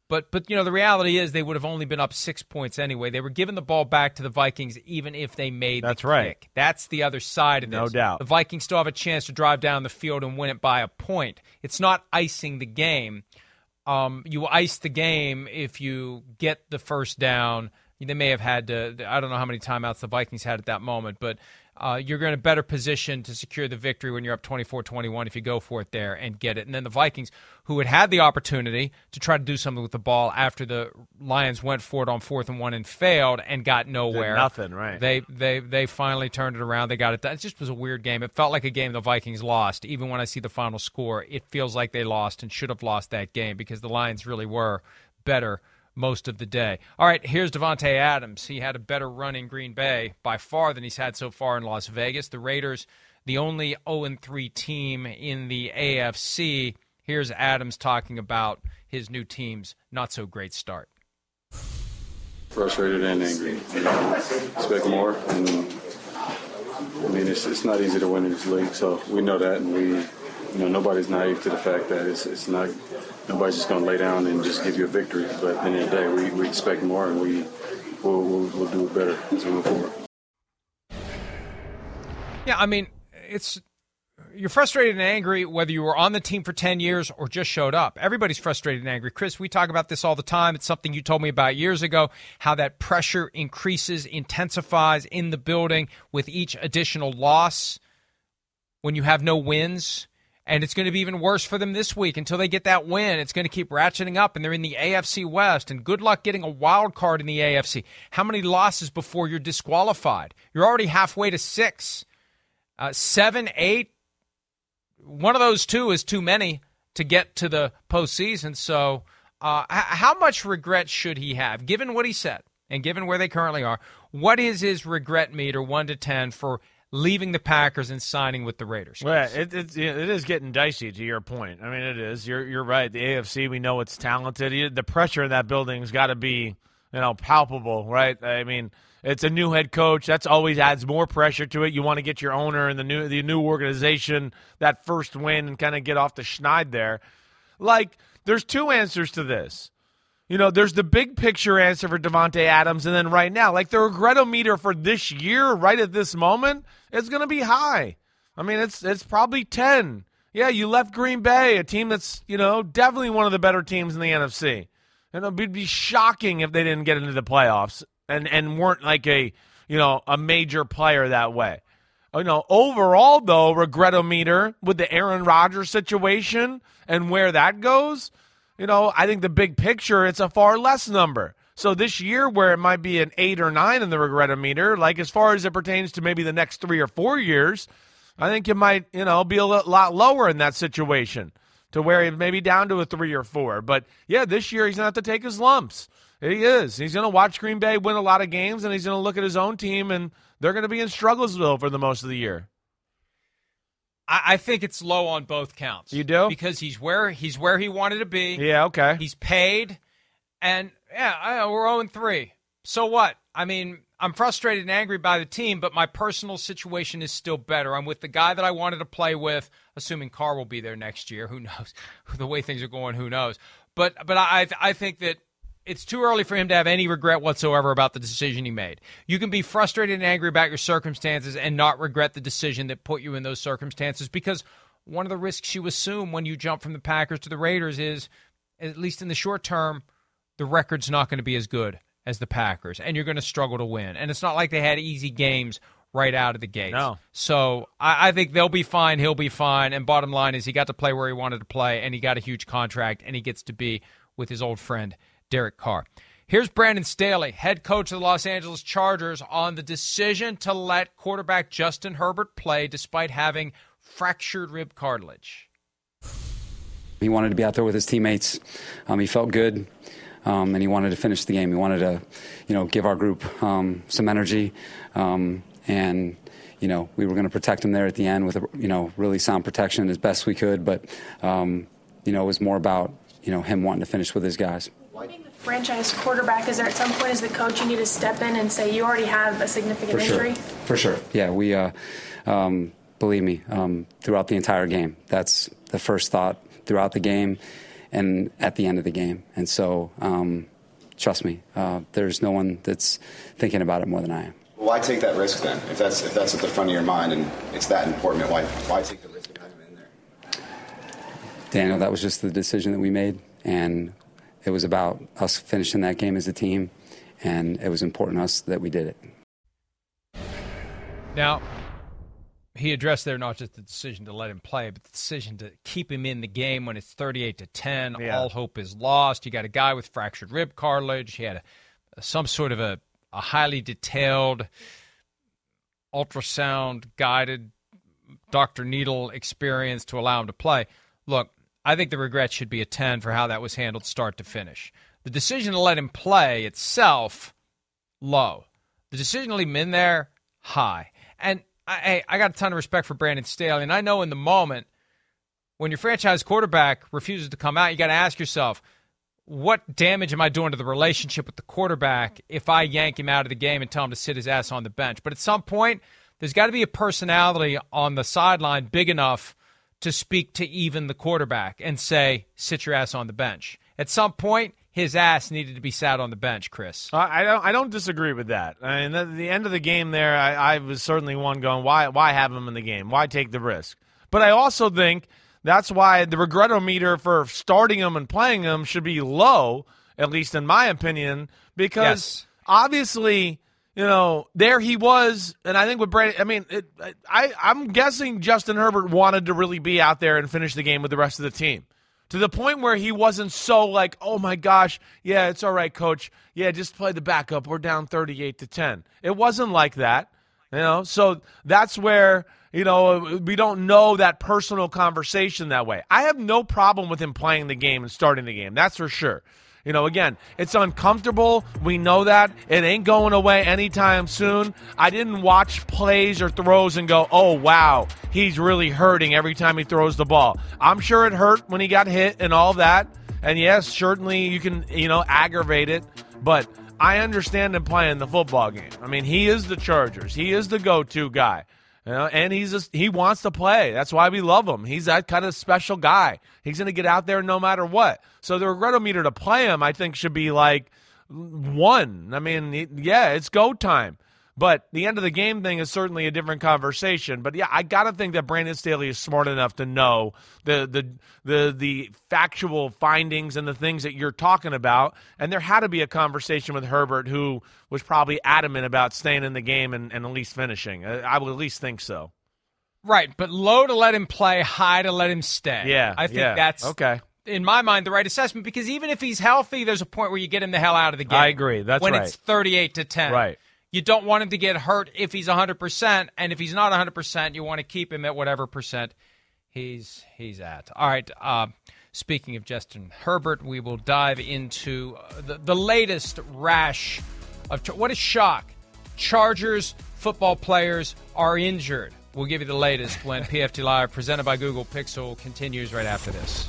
But but you know the reality is they would have only been up six points anyway. They were giving the ball back to the Vikings even if they made that's the right. Kick. That's the other side of this. No doubt. The Vikings still have a chance to drive down the field and win it by a point. It's not icing the game um, you ice the game if you get the first down. They may have had to, I don't know how many timeouts the Vikings had at that moment, but uh, you're in a better position to secure the victory when you're up 24 21 if you go for it there and get it. And then the Vikings, who had had the opportunity to try to do something with the ball after the Lions went for it on fourth and one and failed and got nowhere. Did nothing, right? They they they finally turned it around. They got it. It just was a weird game. It felt like a game the Vikings lost. Even when I see the final score, it feels like they lost and should have lost that game because the Lions really were better most of the day. All right, here's Davante Adams. He had a better run in Green Bay by far than he's had so far in Las Vegas. The Raiders, the only 0 3 team in the AFC. Here's Adams talking about his new team's not so great start. Frustrated and angry. expect more. And, I mean, it's, it's not easy to win in this league, so we know that, and we you know, nobody's naive to the fact that it's, it's not, nobody's just going to lay down and just give you a victory. But at the end of the day, we, we expect more and we, we'll, we'll, we'll do it better as we move forward. Yeah, I mean, it's you're frustrated and angry whether you were on the team for 10 years or just showed up. Everybody's frustrated and angry. Chris, we talk about this all the time. It's something you told me about years ago how that pressure increases, intensifies in the building with each additional loss when you have no wins. And it's going to be even worse for them this week until they get that win. It's going to keep ratcheting up, and they're in the AFC West. And good luck getting a wild card in the AFC. How many losses before you're disqualified? You're already halfway to six, uh, seven, eight. One of those two is too many to get to the postseason. So, uh, how much regret should he have, given what he said and given where they currently are? What is his regret meter, one to ten, for leaving the Packers and signing with the Raiders. Well, it, it, it is getting dicey. To your point, I mean, it is. You're you're right. The AFC, we know it's talented. The pressure in that building's got to be you know palpable, right? I mean, it's a new head coach. That's always adds more pressure to it. You want to get your owner and the new the new organization that first win and kind of get off the schneid there. Like, there's two answers to this. You know, there's the big picture answer for Davante Adams, and then right now, like the regretometer for this year, right at this moment, is going to be high. I mean, it's it's probably ten. Yeah, you left Green Bay, a team that's you know definitely one of the better teams in the NFC, and it would be shocking if they didn't get into the playoffs and and weren't like a you know a major player that way. You know, overall though, regretometer with the Aaron Rodgers situation and where that goes you know, I think the big picture, it's a far less number. So this year, where it might be an eight or nine in the regretometer, like as far as it pertains to maybe the next three or four years, I think it might, you know, be a lot lower in that situation to where he maybe down to a three or four. But yeah, this year he's going to have to take his lumps. He is. He's going to watch Green Bay win a lot of games, and he's going to look at his own team, and they're going to be in Strugglesville for the most of the year. I, I think it's low on both counts. You do because he's where he's where he wanted to be. Yeah, okay. He's paid, and yeah, I, we're zero oh three. So what? I mean, I'm frustrated and angry by the team, but my personal situation is still better. I'm with the guy that I wanted to play with, assuming Carr will be there next year. Who knows? the way things are going, who knows? But but I I think that it's too early for him to have any regret whatsoever about the decision he made. You can be frustrated and angry about your circumstances and not regret the decision that put you in those circumstances because one of the risks you assume when you jump from the Packers to the Raiders is, at least in the short term, the record's not going to be as good as the Packers, and you're going to struggle to win. And it's not like they had easy games right out of the gate. No. So I, I, think they'll be fine. He'll be fine. And bottom line is he got to play where he wanted to play, and he got a huge contract, and he gets to be with his old friend Derek Carr. Here's Brandon Staley, head coach of the Los Angeles Chargers, on the decision to let quarterback Justin Herbert play despite having fractured rib cartilage. He wanted to be out there with his teammates. Um, he felt good, um, and he wanted to finish the game. He wanted to, you know, give our group um, some energy, um, and you know, we were going to protect him there at the end with a, you know, really sound protection as best we could. But um, you know, it was more about you know him wanting to finish with his guys franchise quarterback, is there at some point as the coach you need to step in and say you already have a significant For injury? Sure. For sure. Yeah, we uh, um, believe me um, throughout the entire game. That's the first thought throughout the game and at the end of the game. And so, um, trust me, uh, there's no one that's thinking about it more than I am. Why take that risk then? If that's if that's at the front of your mind and it's that important, why why take the risk of having him in there? Daniel, that was just the decision that we made, and it was about us finishing that game as a team, and it was important to us that we did it. Now, he addressed there not just the decision to let him play, but the decision to keep him in the game when it's 38 to 10. Yeah. All hope is lost. You got a guy with fractured rib cartilage. He had a, some sort of a, a highly detailed ultrasound guided Dr. Needle experience to allow him to play. Look, I think the regret should be a 10 for how that was handled start to finish. The decision to let him play itself, low. The decision to leave him in there, high. And I, I got a ton of respect for Brandon Staley. And I know in the moment, when your franchise quarterback refuses to come out, you got to ask yourself, what damage am I doing to the relationship with the quarterback if I yank him out of the game and tell him to sit his ass on the bench? But at some point, there's got to be a personality on the sideline big enough to speak to even the quarterback and say, sit your ass on the bench. At some point, his ass needed to be sat on the bench, Chris. I don't. I don't disagree with that. I mean, at the end of the game, there, I, I, was certainly one going, why, why have him in the game? Why take the risk? But I also think that's why the regretometer for starting him and playing him should be low, at least in my opinion, because yes. obviously you know, there he was, and I think with Brady, I mean, it, I I'm guessing Justin Herbert wanted to really be out there and finish the game with the rest of the team, to the point where he wasn't so like, oh my gosh, yeah, it's all right, coach, yeah, just play the backup. We're down 38 to 10. It wasn't like that, you know. So that's where you know we don't know that personal conversation that way. I have no problem with him playing the game and starting the game. That's for sure. You know, again, it's uncomfortable. We know that. It ain't going away anytime soon. I didn't watch plays or throws and go, oh, wow, he's really hurting every time he throws the ball. I'm sure it hurt when he got hit and all that. And yes, certainly you can, you know, aggravate it. But I understand him playing the football game. I mean, he is the Chargers, he is the go to guy. You know, and he's just, he wants to play. That's why we love him. He's that kind of special guy. He's going to get out there no matter what. So the regretometer to play him, I think, should be like one. I mean, yeah, it's go time. But the end of the game thing is certainly a different conversation. But yeah, I gotta think that Brandon Staley is smart enough to know the the the the factual findings and the things that you're talking about. And there had to be a conversation with Herbert, who was probably adamant about staying in the game and, and at least finishing. I would at least think so. Right, but low to let him play, high to let him stay. Yeah, I think yeah. that's okay in my mind, the right assessment because even if he's healthy, there's a point where you get him the hell out of the game. I agree. That's when right. it's 38 to 10. Right. You don't want him to get hurt if he's 100%, and if he's not 100%, you want to keep him at whatever percent he's he's at. All right. Uh, speaking of Justin Herbert, we will dive into uh, the, the latest rash of what a shock. Chargers football players are injured. We'll give you the latest when PFT Live, presented by Google Pixel, continues right after this.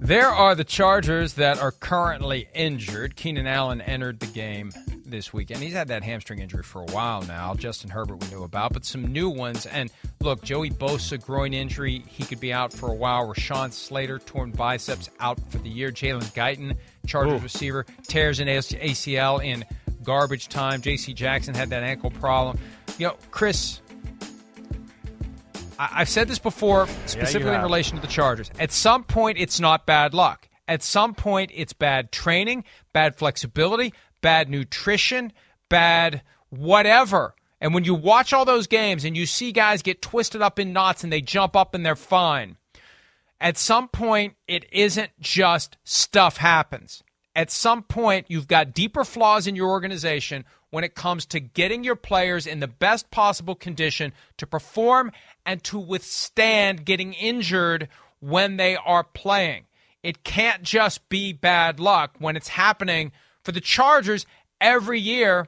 There are the Chargers that are currently injured. Keenan Allen entered the game this weekend. He's had that hamstring injury for a while now. Justin Herbert we knew about, but some new ones. And look, Joey Bosa groin injury, he could be out for a while. Rashawn Slater torn biceps out for the year. Jalen Guyton, Chargers Ooh. receiver, tears an ACL in garbage time. J.C. Jackson had that ankle problem. You know, Chris, I- have said this before, specifically yeah, in relation to the Chargers. At some point, it's not bad luck. At some point, it's bad training, bad flexibility, bad nutrition, bad whatever. And when you watch all those games and you see guys get twisted up in knots and they jump up and they're fine, at some point, it isn't just stuff happens. At some point, you've got deeper flaws in your organization when it comes to getting your players in the best possible condition to perform and to withstand getting injured when they are playing. It can't just be bad luck when it's happening for the Chargers every year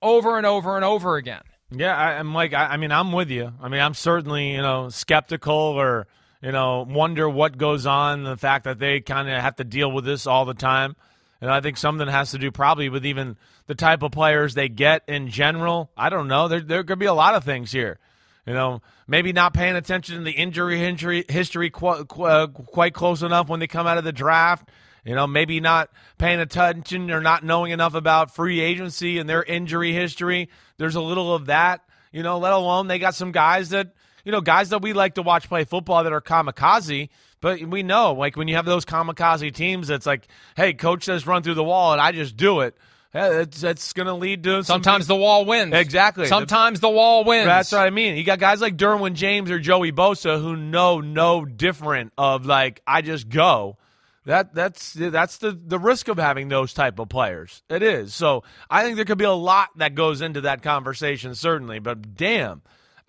over and over and over again. Yeah, I, am like, I, I mean, I'm with you. I mean, I'm certainly, you know, skeptical or, you know, wonder what goes on, the fact that they kind of have to deal with this all the time. And I think something has to do probably with even the type of players they get in general. I don't know. There, there could be a lot of things here. You know, maybe not paying attention to the injury history, history uh, quite close enough when they come out of the draft. You know, maybe not paying attention or not knowing enough about free agency and their injury history. There's a little of that, you know, let alone they got some guys that, you know, guys that we like to watch play football that are kamikaze. But we know, like, when you have those kamikaze teams, it's like, hey, coach says run through the wall, and I just do it. Yeah, that's going to lead to sometimes the wall wins. Exactly. Sometimes the, the wall wins. That's what I mean. You got guys like Derwin James or Joey Bosa who know no different of like I just go. That that's that's the the risk of having those type of players. It is. So I think there could be a lot that goes into that conversation, certainly. But damn,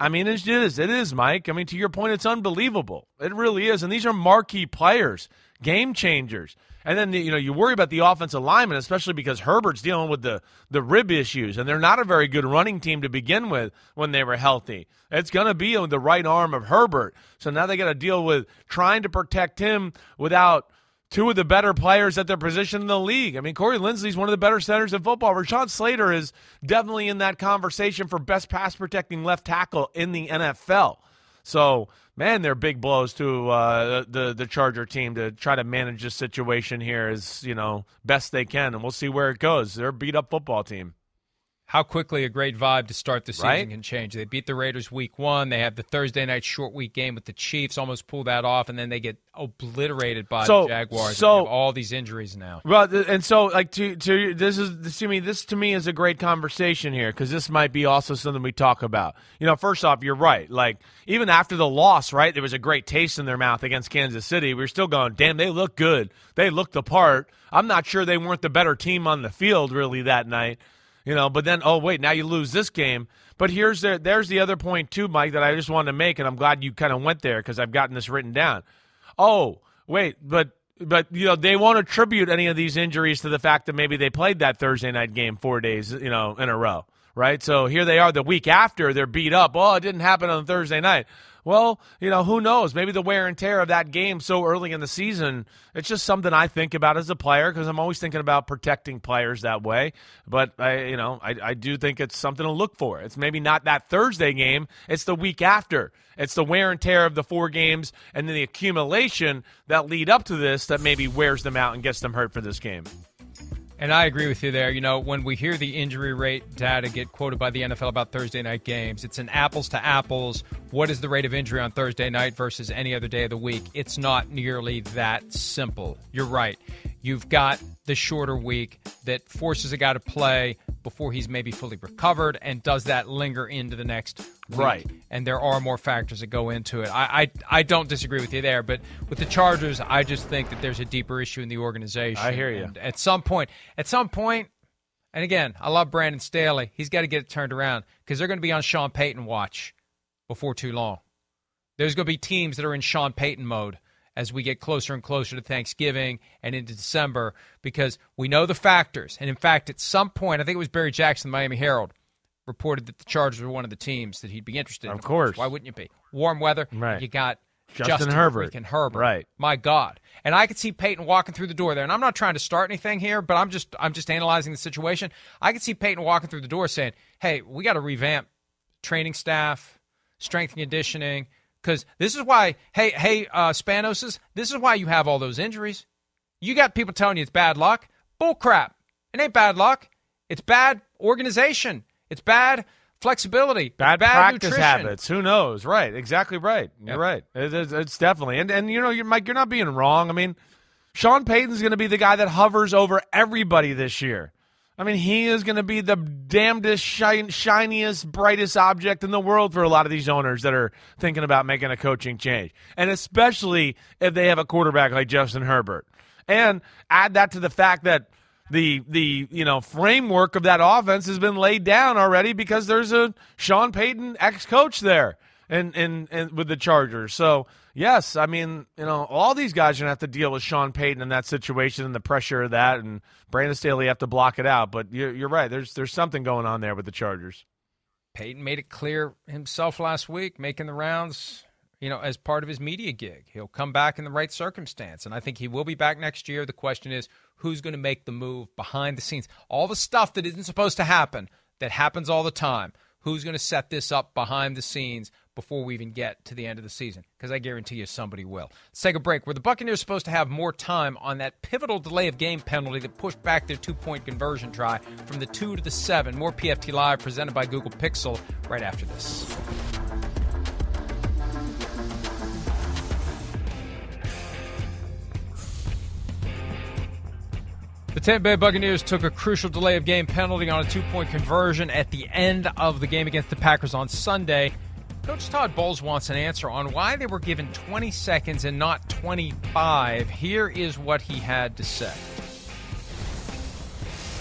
I mean, it is. It is, Mike. I mean, to your point, it's unbelievable. It really is. And these are marquee players, game changers. And then you know you worry about the offensive lineman, especially because Herbert's dealing with the the rib issues, and they're not a very good running team to begin with when they were healthy. It's going to be on the right arm of Herbert, so now they got to deal with trying to protect him without two of the better players at their position in the league. I mean, Corey Linsley's one of the better centers in football. Rashawn Slater is definitely in that conversation for best pass protecting left tackle in the NFL. So, man, they're big blows to uh, the the Charger team to try to manage this situation here as you know best they can, and we'll see where it goes. They're a beat up football team how quickly a great vibe to start the season right? can change. They beat the Raiders week one. They have the Thursday night short week game with the Chiefs, almost pull that off, and then they get obliterated by so, the Jaguars. So all these injuries now. Well, and so like to to this is to me this to me is a great conversation here because this might be also something we talk about. You know, first off, you're right. Like even after the loss, right, there was a great taste in their mouth against Kansas City. We are still going, damn, they look good. They look the part. I'm not sure they weren't the better team on the field really that night. You know, but then oh wait, now you lose this game. But here's the there's the other point too, Mike, that I just wanted to make, and I'm glad you kind of went there because I've gotten this written down. Oh wait, but but you know they won't attribute any of these injuries to the fact that maybe they played that Thursday night game four days, you know, in a row, right? So here they are the week after they're beat up. Oh, it didn't happen on Thursday night. Well, you know, who knows? Maybe the wear and tear of that game so early in the season, it's just something I think about as a player because I'm always thinking about protecting players that way. But I, you know, I, I do think it's something to look for. It's maybe not that Thursday game, it's the week after. It's the wear and tear of the four games and then the accumulation that lead up to this that maybe wears them out and gets them hurt for this game. And I agree with you there. You know, when we hear the injury rate data get quoted by the NFL about Thursday night games, it's an apples to apples. What is the rate of injury on Thursday night versus any other day of the week? It's not nearly that simple. You're right. You've got the shorter week that forces a guy to play before he's maybe fully recovered, and does that linger into the next week? Right. And there are more factors that go into it. I, I I don't disagree with you there, but with the Chargers, I just think that there's a deeper issue in the organization. I hear you. And at some point, at some point, And again, I love Brandon Staley. He's got to get it turned around because they're going to be on Sean Payton watch before too long. There's going to be teams that are in Sean Payton mode as we get closer and closer to Thanksgiving and into December because we know the factors. And in fact, at some point, I think it was Barry Jackson, the Miami Herald, reported that the Chargers were one of the teams that he'd be interested in. Of course. Why wouldn't you be? Warm weather. Right. You got Justin Justin, Herbert. freaking Herbert. Right. My God. And I could see Payton walking through the door there. And I'm not trying to start anything here, but I'm just I'm just analyzing the situation. I could see Payton walking through the door saying, "Hey, we got to revamp training staff, strength and conditioning, because this is why. Hey, hey, uh, Spanoses, this is why you have all those injuries. You got people telling you it's bad luck. Bull crap. It ain't bad luck. It's bad organization. It's bad." Flexibility, Bad, bad practice nutrition. habits. Who knows? Right. Exactly right. You're right. It- it's, it's definitely. And and you know, you're, Mike, you're not being wrong. I mean, Sean Payton's going to be the guy that hovers over everybody this year. I mean, he is going to be the damnedest, shiniest, brightest object in the world for a lot of these owners that are thinking about making a coaching change. And especially if they have a quarterback like Justin Herbert. And add that to the fact that the the you know framework of that offense has been laid down already because there's a Sean Payton ex coach there and, and and with the Chargers. So yes, I mean you know all these guys are gonna have to deal with Sean Payton in that situation and the pressure of that, and Brandon Staley have to block it out. But you're, you're right. There's there's something going on there with the Chargers. Payton made it clear himself last week, making the rounds, you know, as part of his media gig. He'll come back in the right circumstance, and I think he will be back next year. The question is, who's going to make the move behind the scenes? All the stuff that isn't supposed to happen, that happens all the time. Who's going to set this up behind the scenes before we even get to the end of the season? Because I guarantee you somebody will. Let's take a break. Were the Buccaneers supposed to have more time on that pivotal delay of game penalty that pushed back their two point conversion try from the two to the seven? More PFT Live presented by Google Pixel right after this. The Tampa Bay Buccaneers took a crucial delay of game penalty on a two point conversion at the end of the game against the Packers on Sunday. Coach Todd Bowles wants an answer on why they were given 20 seconds and not 25. Here is what he had to say.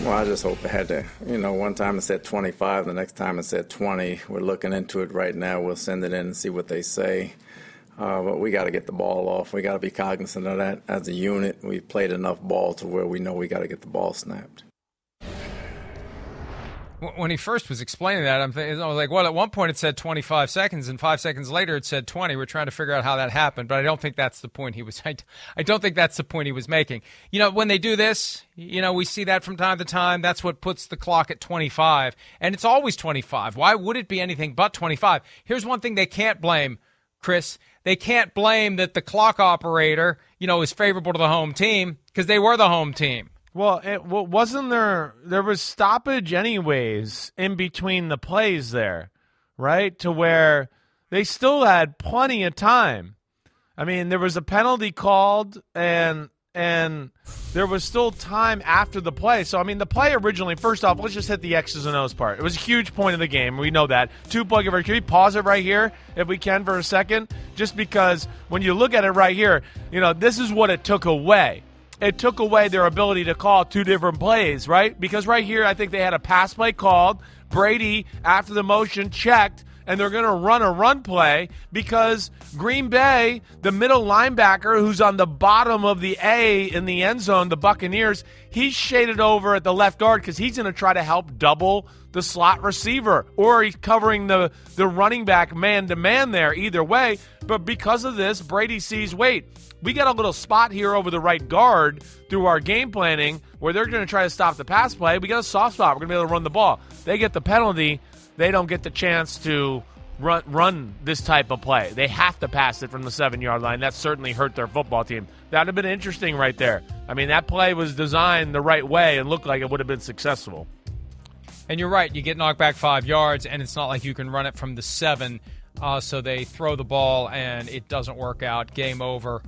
Well, I just hope it had to, you know, one time it said 25, the next time it said 20. We're looking into it right now. We'll send it in and see what they say. Uh, but we got to get the ball off. We got to be cognizant of that as a unit. We've played enough ball to where we know we got to get the ball snapped. When he first was explaining that, I'm thinking, I was like, well, at one point it said 25 seconds, and five seconds later it said 20. We're trying to figure out how that happened, but I don't think that's the point he was. I, I don't think that's the point he was making. You know, when they do this, you know, we see that from time to time. That's what puts the clock at 25, and it's always 25. Why would it be anything but 25? Here's one thing they can't blame, Chris. They can't blame that the clock operator, you know, is favorable to the home team because they were the home team. Well, it well, wasn't there there was stoppage anyways in between the plays there, right? To where they still had plenty of time. I mean, there was a penalty called and and there was still time after the play. So I mean, the play originally, first off, let's just hit the X's and O's part. It was a huge point of the game. We know that. Two plug conversion. Can we pause it right here if we can for a second? Just because when you look at it right here, you know, this is what it took away it took away their ability to call two different plays, right? Because right here, I think they had a pass play called. Brady, after the motion, checked, and they're going to run a run play because Green Bay, the middle linebacker who's on the bottom of the A in the end zone, the Buccaneers, he's shaded over at the left guard because he's going to try to help double the slot receiver, or he's covering the, the running back man to man there, either way. But because of this, Brady sees, wait, we got a little spot here over the right guard through our game planning where they're going to try to stop the pass play. We got a soft spot. We're going to be able to run the ball. They get the penalty. They don't get the chance to run run this type of play. They have to pass it from the seven yard line. That certainly hurt their football team. That'd have been interesting right there. I mean, that play was designed the right way and looked like it would have been successful. And you're right. You get knocked back five yards, and it's not like you can run it from the seven. Uh, so they throw the ball, and it doesn't work out. Game over.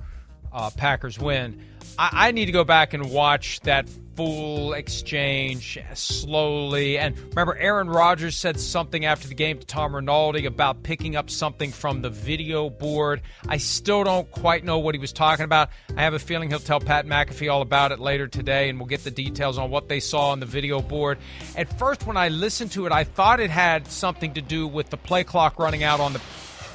uh, Packers win. I, I need to go back and watch that full exchange slowly. And remember, Aaron Rodgers said something after the game to Tom Rinaldi about picking up something from the video board. I still don't quite know what he was talking about. I have a feeling he'll tell Pat McAfee all about it later today, and we'll get the details on what they saw on the video board. At first, when I listened to it, I thought it had something to do with the play clock running out on the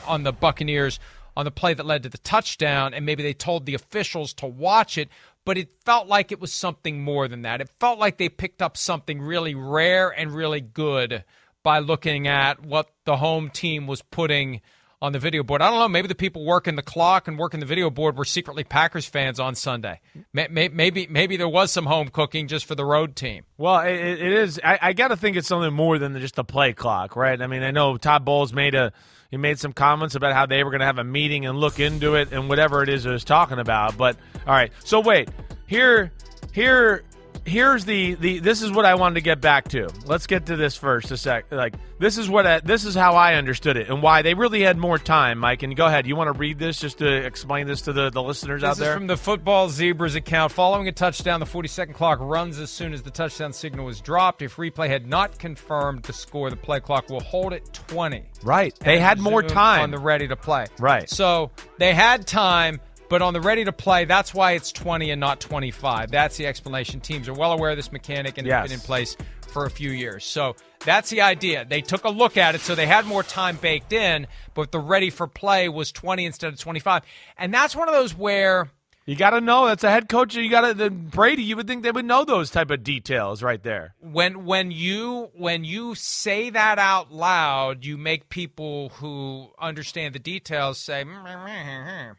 on the Buccaneers on the play that led to the touchdown, and maybe they told the officials to watch it but it felt like it was something more than that. It felt like they picked up something really rare and really good by looking at what the home team was putting on the video board. I don't know. Maybe the people working the clock and working the video board were secretly Packers fans on Sunday. Maybe maybe there was some home cooking just for the road team. Well, it, it is. I, I got to think it's something more than just a play clock, right? I mean, I know Todd Bowles made a he made some comments about how they were going to have a meeting and look into it and whatever it is it was talking about. But all right, so wait here, here here's the the this is what I wanted to get back to. Let's get to this first a sec. Like this is what I, this is how I understood it and why they really had more time. Mike, and go ahead. You want to read this just to explain this to the, the listeners this out there? from the Football Zebras account. Following a touchdown, the 40-second clock runs as soon as the touchdown signal was dropped. If replay had not confirmed the score, the play clock will hold at 20. Right. They had more time on the ready to play. Right. So they had time but on the ready to play, that's why it's 20 and not 25. That's the explanation. Teams are well aware of this mechanic and yes. it's been in place for a few years. So that's the idea. They took a look at it, so they had more time baked in, but the ready for play was 20 instead of 25. And that's one of those where. You got to know that's a head coach. You got to Brady. You would think they would know those type of details right there. When when you when you say that out loud, you make people who understand the details say, hmm, hmm, hmm,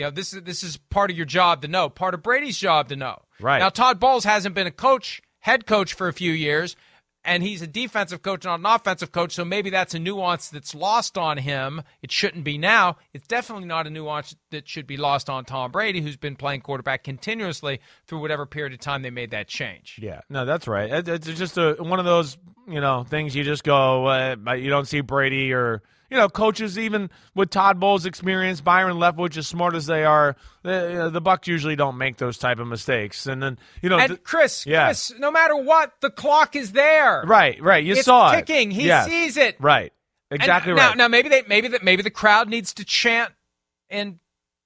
you know, this is this is part of your job to know, part of Brady's job to know. Right. Now Todd Bowles hasn't been a coach, head coach for a few years, and he's a defensive coach, not an offensive coach, so maybe that's a nuance that's lost on him. It shouldn't be now. It's definitely not a nuance that should be lost on Tom Brady, who's been playing quarterback continuously through whatever period of time they made that change. Yeah, no, that's right. It's just a, one of those, you know, things you just go, uh, you don't see Brady or – you know, coaches even with Todd Bowles' experience, Byron Leftwich, as smart as they are, the, the Bucs usually don't make those type of mistakes. And then you know, and th- Chris, yeah. Chris, no matter what, the clock is there. Right, right. You it's saw ticking. it ticking. He yes. sees it. Right, exactly and right. Now, now maybe they maybe that maybe the crowd needs to chant in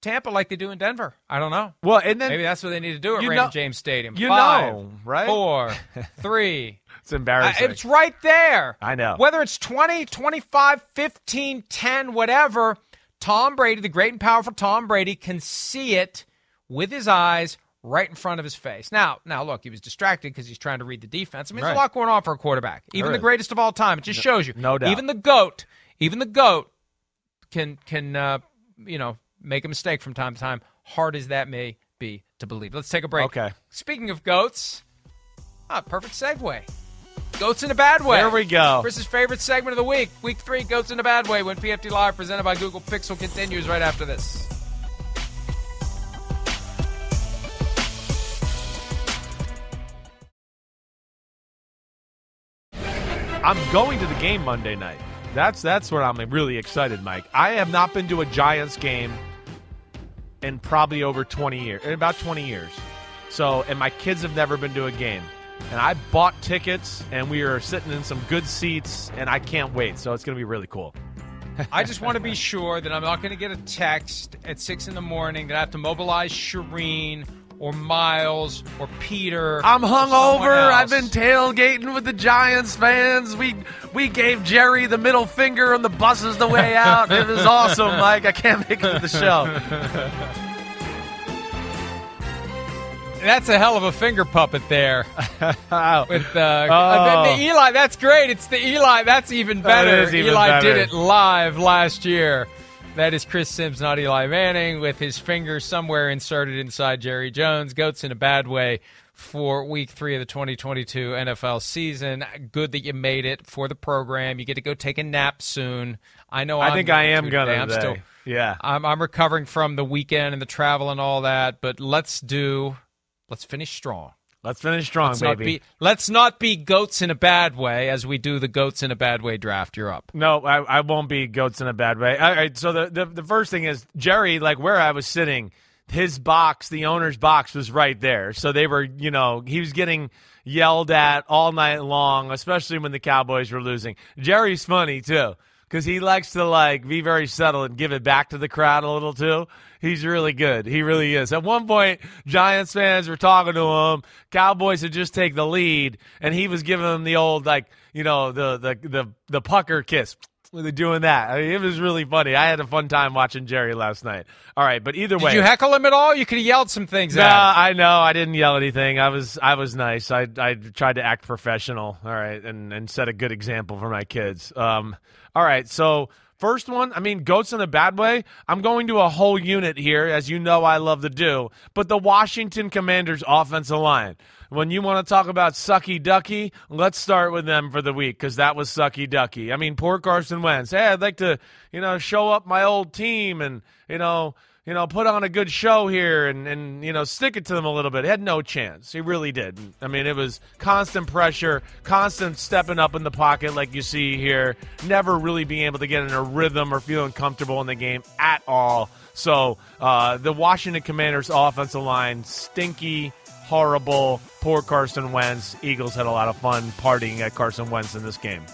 Tampa like they do in Denver. I don't know. Well, and then maybe that's what they need to do at Raymond know, James Stadium. You Five, know, right? Four, three. It's embarrassing. Uh, it's right there. I know. Whether it's 20, 25, 15, 10, whatever, Tom Brady, the great and powerful Tom Brady, can see it with his eyes right in front of his face. Now, now look, he was distracted because he's trying to read the defense. I mean, right. there's a lot going on for a quarterback. Even the greatest of all time. It just no, shows you. No doubt. Even the goat, even the goat can can uh, you know make a mistake from time to time. Hard as that may be to believe. Let's take a break. Okay. Speaking of goats, ah, perfect segue. Goats in a bad way. There we go. Chris's favorite segment of the week, week three, Goats in a Bad Way, when PFT Live, presented by Google Pixel, continues right after this. I'm going to the game Monday night. That's that's what I'm really excited, Mike. I have not been to a Giants game in probably over 20 years, in about 20 years. So, and my kids have never been to a game. And I bought tickets, and we are sitting in some good seats, and I can't wait. So it's going to be really cool. I just want to be sure that I'm not going to get a text at six in the morning that I have to mobilize Shireen or Miles or Peter. I'm hungover. I've been tailgating with the Giants fans. We we gave Jerry the middle finger on the buses the way out. it was awesome, Mike. I can't make it to the show. That's a hell of a finger puppet there. With uh, oh. the, Eli, that's great. It's the Eli. That's even better. even Eli better. did it live last year. That is Chris Simms, not Eli Manning, with his finger somewhere inserted inside Jerry Jones. Goats in a bad way for week three of the 2022 NFL season. Good that you made it for the program. You get to go take a nap soon. I know. I I'm think I am gonna today. I'm today. still. Yeah. I'm, I'm recovering from the weekend and the travel and all that, but let's do. Let's finish strong. Let's finish strong, Let's baby. not be let's not be goats in a bad way as we do the goats in a bad way draft. You're up. No, I, I won't be goats in a bad way. All right, so the, the the first thing is Jerry, like where I was sitting, his box, the owner's box, was right there. So they were, you know, he was getting yelled at all night long, especially when the Cowboys were losing. Jerry's funny too because he likes to like be very subtle and give it back to the crowd a little too. He's really good. He really is. At one point, Giants fans were talking to him. Cowboys had just take the lead, and he was giving them the old like you know the the the the pucker kiss. They're doing that. I mean, it was really funny. I had a fun time watching Jerry last night. All right, but either way, Did you heckle him at all? You could have yelled some things no, at him. I know. I didn't yell anything. I was I was nice. I I tried to act professional. All right, and and set a good example for my kids. Um. All right. So first one. I mean, goats in a bad way. I'm going to a whole unit here, as you know I love to do. But the Washington Commanders offensive line. When you want to talk about sucky ducky, let's start with them for the week because that was sucky ducky. I mean, poor Carson Wentz. Hey, I'd like to, you know, show up my old team and, you know, you know, put on a good show here and, and you know, stick it to them a little bit. He had no chance. He really did. I mean, it was constant pressure, constant stepping up in the pocket like you see here, never really being able to get in a rhythm or feeling comfortable in the game at all. So uh, the Washington Commanders offensive line, stinky, horrible, poor Carson Wentz. Eagles had a lot of fun partying at Carson Wentz in this game.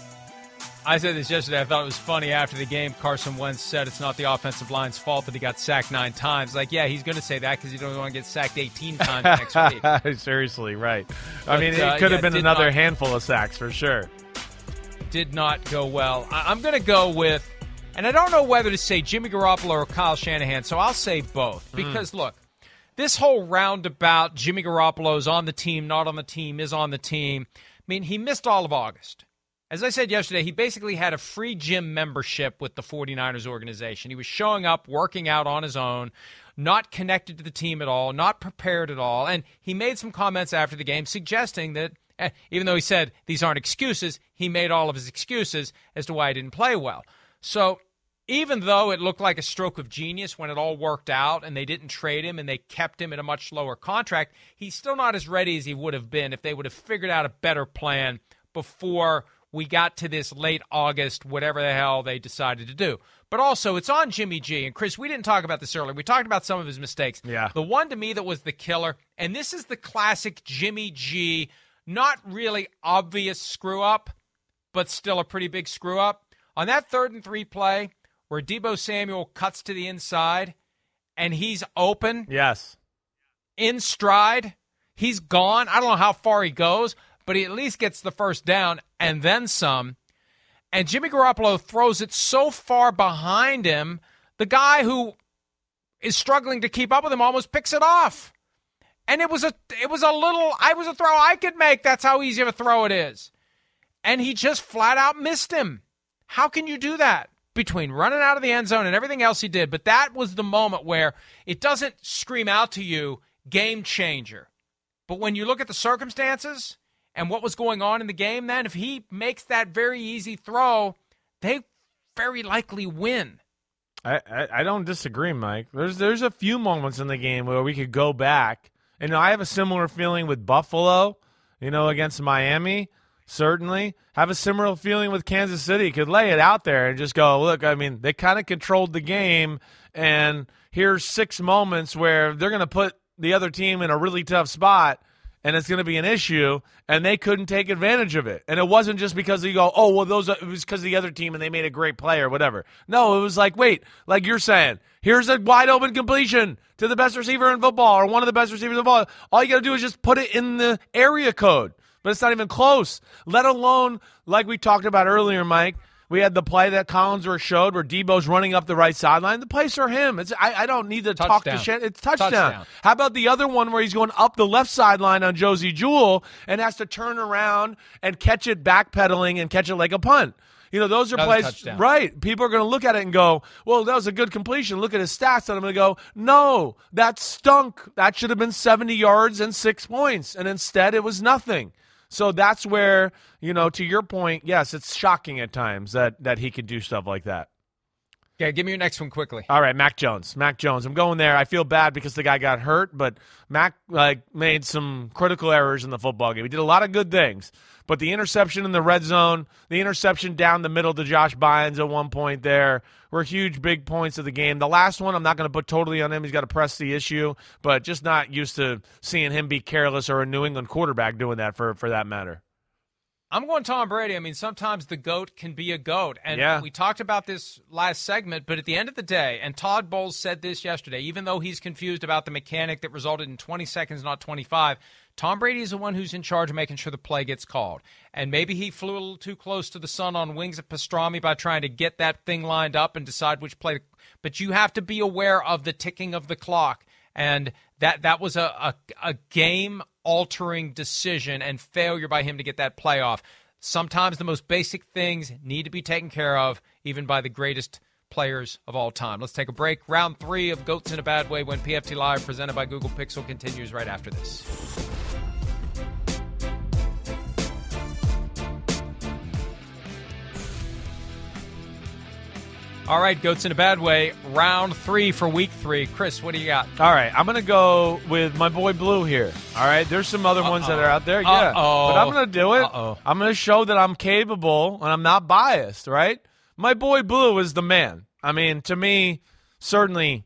I said this yesterday. I thought it was funny after the game. Carson Wentz said it's not the offensive line's fault that he got sacked nine times. Like, yeah, he's going to say that because he don't want to get sacked 18 times next week. Seriously, right. I mean, it uh, could yeah, have been another not- handful of sacks for sure. Did not go well. I- I'm going to go with, and I don't know whether to say Jimmy Garoppolo or Kyle Shanahan, so I'll say both. Because, look, this whole roundabout Jimmy Garoppolo's on the team, not on the team, is on the team. I mean, he missed all of August. As I said yesterday, he basically had a free gym membership with the 49ers organization. He was showing up, working out on his own, not connected to the team at all, not prepared at all. And he made some comments after the game suggesting that, eh, even though he said these aren't excuses, he made all of his excuses as to why he didn't play well. So even though it looked like a stroke of genius when it all worked out and they didn't trade him and they kept him at a much lower contract, he's still not as ready as he would have been if they would have figured out a better plan before we got to this late August, whatever the hell they decided to do. But also, it's on Jimmy G. And Chris, we didn't talk about this earlier. We talked about some of his mistakes. Yeah. The one to me that was the killer, and this is the classic Jimmy G, not really obvious screw up, but still a pretty big screw up. On that third and three play where Deebo Samuel cuts to the inside and he's open Yes. in stride, he's gone. I don't know how far he goes, but he at least gets the first down and then some. And Jimmy Garoppolo throws it so far behind him, the guy who is struggling to keep up with him almost picks it off. And it was a it was a little I was a throw I could make. That's how easy of a throw it is. And he just flat out missed him. How can you do that? Between running out of the end zone and everything else he did, but that was the moment where it doesn't scream out to you game changer. But when you look at the circumstances and what was going on in the game, then if he makes that very easy throw, they very likely win. I, I, I don't disagree, Mike. There's there's a few moments in the game where we could go back, and I have a similar feeling with Buffalo, you know, against Miami. Certainly, have a similar feeling with Kansas City. Could lay it out there and just go, look. I mean, they kind of controlled the game, and here's six moments where they're going to put the other team in a really tough spot and it's going to be an issue, and they couldn't take advantage of it. And it wasn't just because you go, oh, well, those are, it was because of the other team and they made a great play or whatever. No, it was like, wait, like you're saying, here's a wide open completion to the best receiver in football or one of the best receivers in football. All you got to do is just put it in the area code, but it's not even close. Let alone, like we talked about earlier, Mike. We had the play that Collinsworth showed where Deebo's running up the right sideline. The plays are him. It's I, I don't need to talk to Touchdown. Shan- It's touchdown. Touchdown. How about the other one where he's going up the left sideline on Josey Jewell and has to turn around and catch it backpedaling and catch it like a punt? You know, those are Another plays, touchdown. right? People are going to look at it and go, "Well, that was a good completion. Look at his stats." And I'm going to go, "No, that stunk. That should have been 70 yards and six points, and instead it was nothing." So that's where, you know, to your point, yes, it's shocking at times that that he could do stuff like that. Okay, give me your next one quickly. All right, Mac Jones. Mac Jones. I'm going there. I feel bad because the guy got hurt, but Mac like made some critical errors in the football game. He did a lot of good things, but the interception in the red zone, the interception down the middle to Josh Bynes at one point there were huge big points of the game. The last one, I'm not going to put totally on him. He's got to press the issue, but just not used to seeing him be careless or a New England quarterback doing that for for that matter. I'm going Tom Brady. I mean, sometimes the GOAT can be a GOAT. And Yeah. we talked about this last segment, but at the end of the day, and Todd Bowles said this yesterday, even though he's confused about the mechanic that resulted in 20 seconds, not 25, Tom Brady is the one who's in charge of making sure the play gets called. And maybe he flew a little too close to the sun on wings of pastrami by trying to get that thing lined up and decide which play. To, but you have to be aware of the ticking of the clock. And that that was a, a, a game altering decision and failure by him to get that playoff. Sometimes the most basic things need to be taken care of, even by the greatest players of all time. Let's take a break. Round three of Goats in a Bad Way when PFT Live, presented by Google Pixel, continues right after this. All right, Goats in a Bad Way, round three for week three. Chris, what do you got? All right, I'm gonna go with my boy Blue here. All right, there's some other ones that are out there, yeah, Uh-oh. but I'm gonna do it. Uh-oh. I'm gonna show that I'm capable and I'm not biased. Right, my boy Blue is the man. I mean, to me, certainly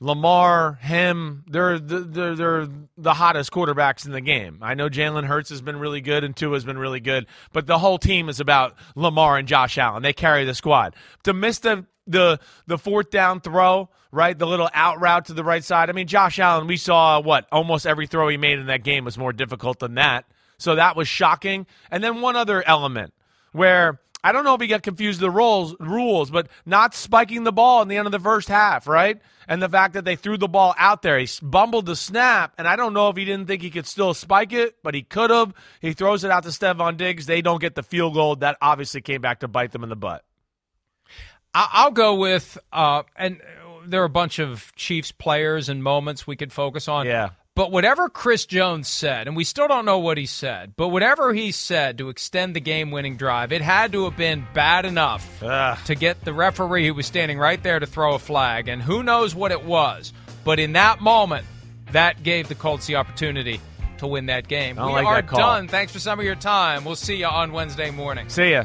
Lamar, him, they're the- they're they're the hottest quarterbacks in the game. I know Jalen Hurts has been really good and Tua has been really good, but the whole team is about Lamar and Josh Allen. They carry the squad. To miss the the the fourth down throw, right, the little out route to the right side. I mean, Josh Allen, we saw what almost every throw he made in that game was more difficult than that. So that was shocking. And then one other element where I don't know if he got confused the rules, rules, but not spiking the ball in the end of the first half, right? And the fact that they threw the ball out there, he bumbled the snap, and I don't know if he didn't think he could still spike it, but he could have. He throws it out to Stefon Diggs. They don't get the field goal. That obviously came back to bite them in the butt. I'll go with, uh, and there are a bunch of Chiefs players and moments we could focus on. Yeah. But whatever Chris Jones said, and we still don't know what he said, but whatever he said to extend the game winning drive, it had to have been bad enough to get the referee who was standing right there to throw a flag. And who knows what it was. But in that moment, that gave the Colts the opportunity to win that game. We like are that call. done. Thanks for some of your time. We'll see you on Wednesday morning. See ya.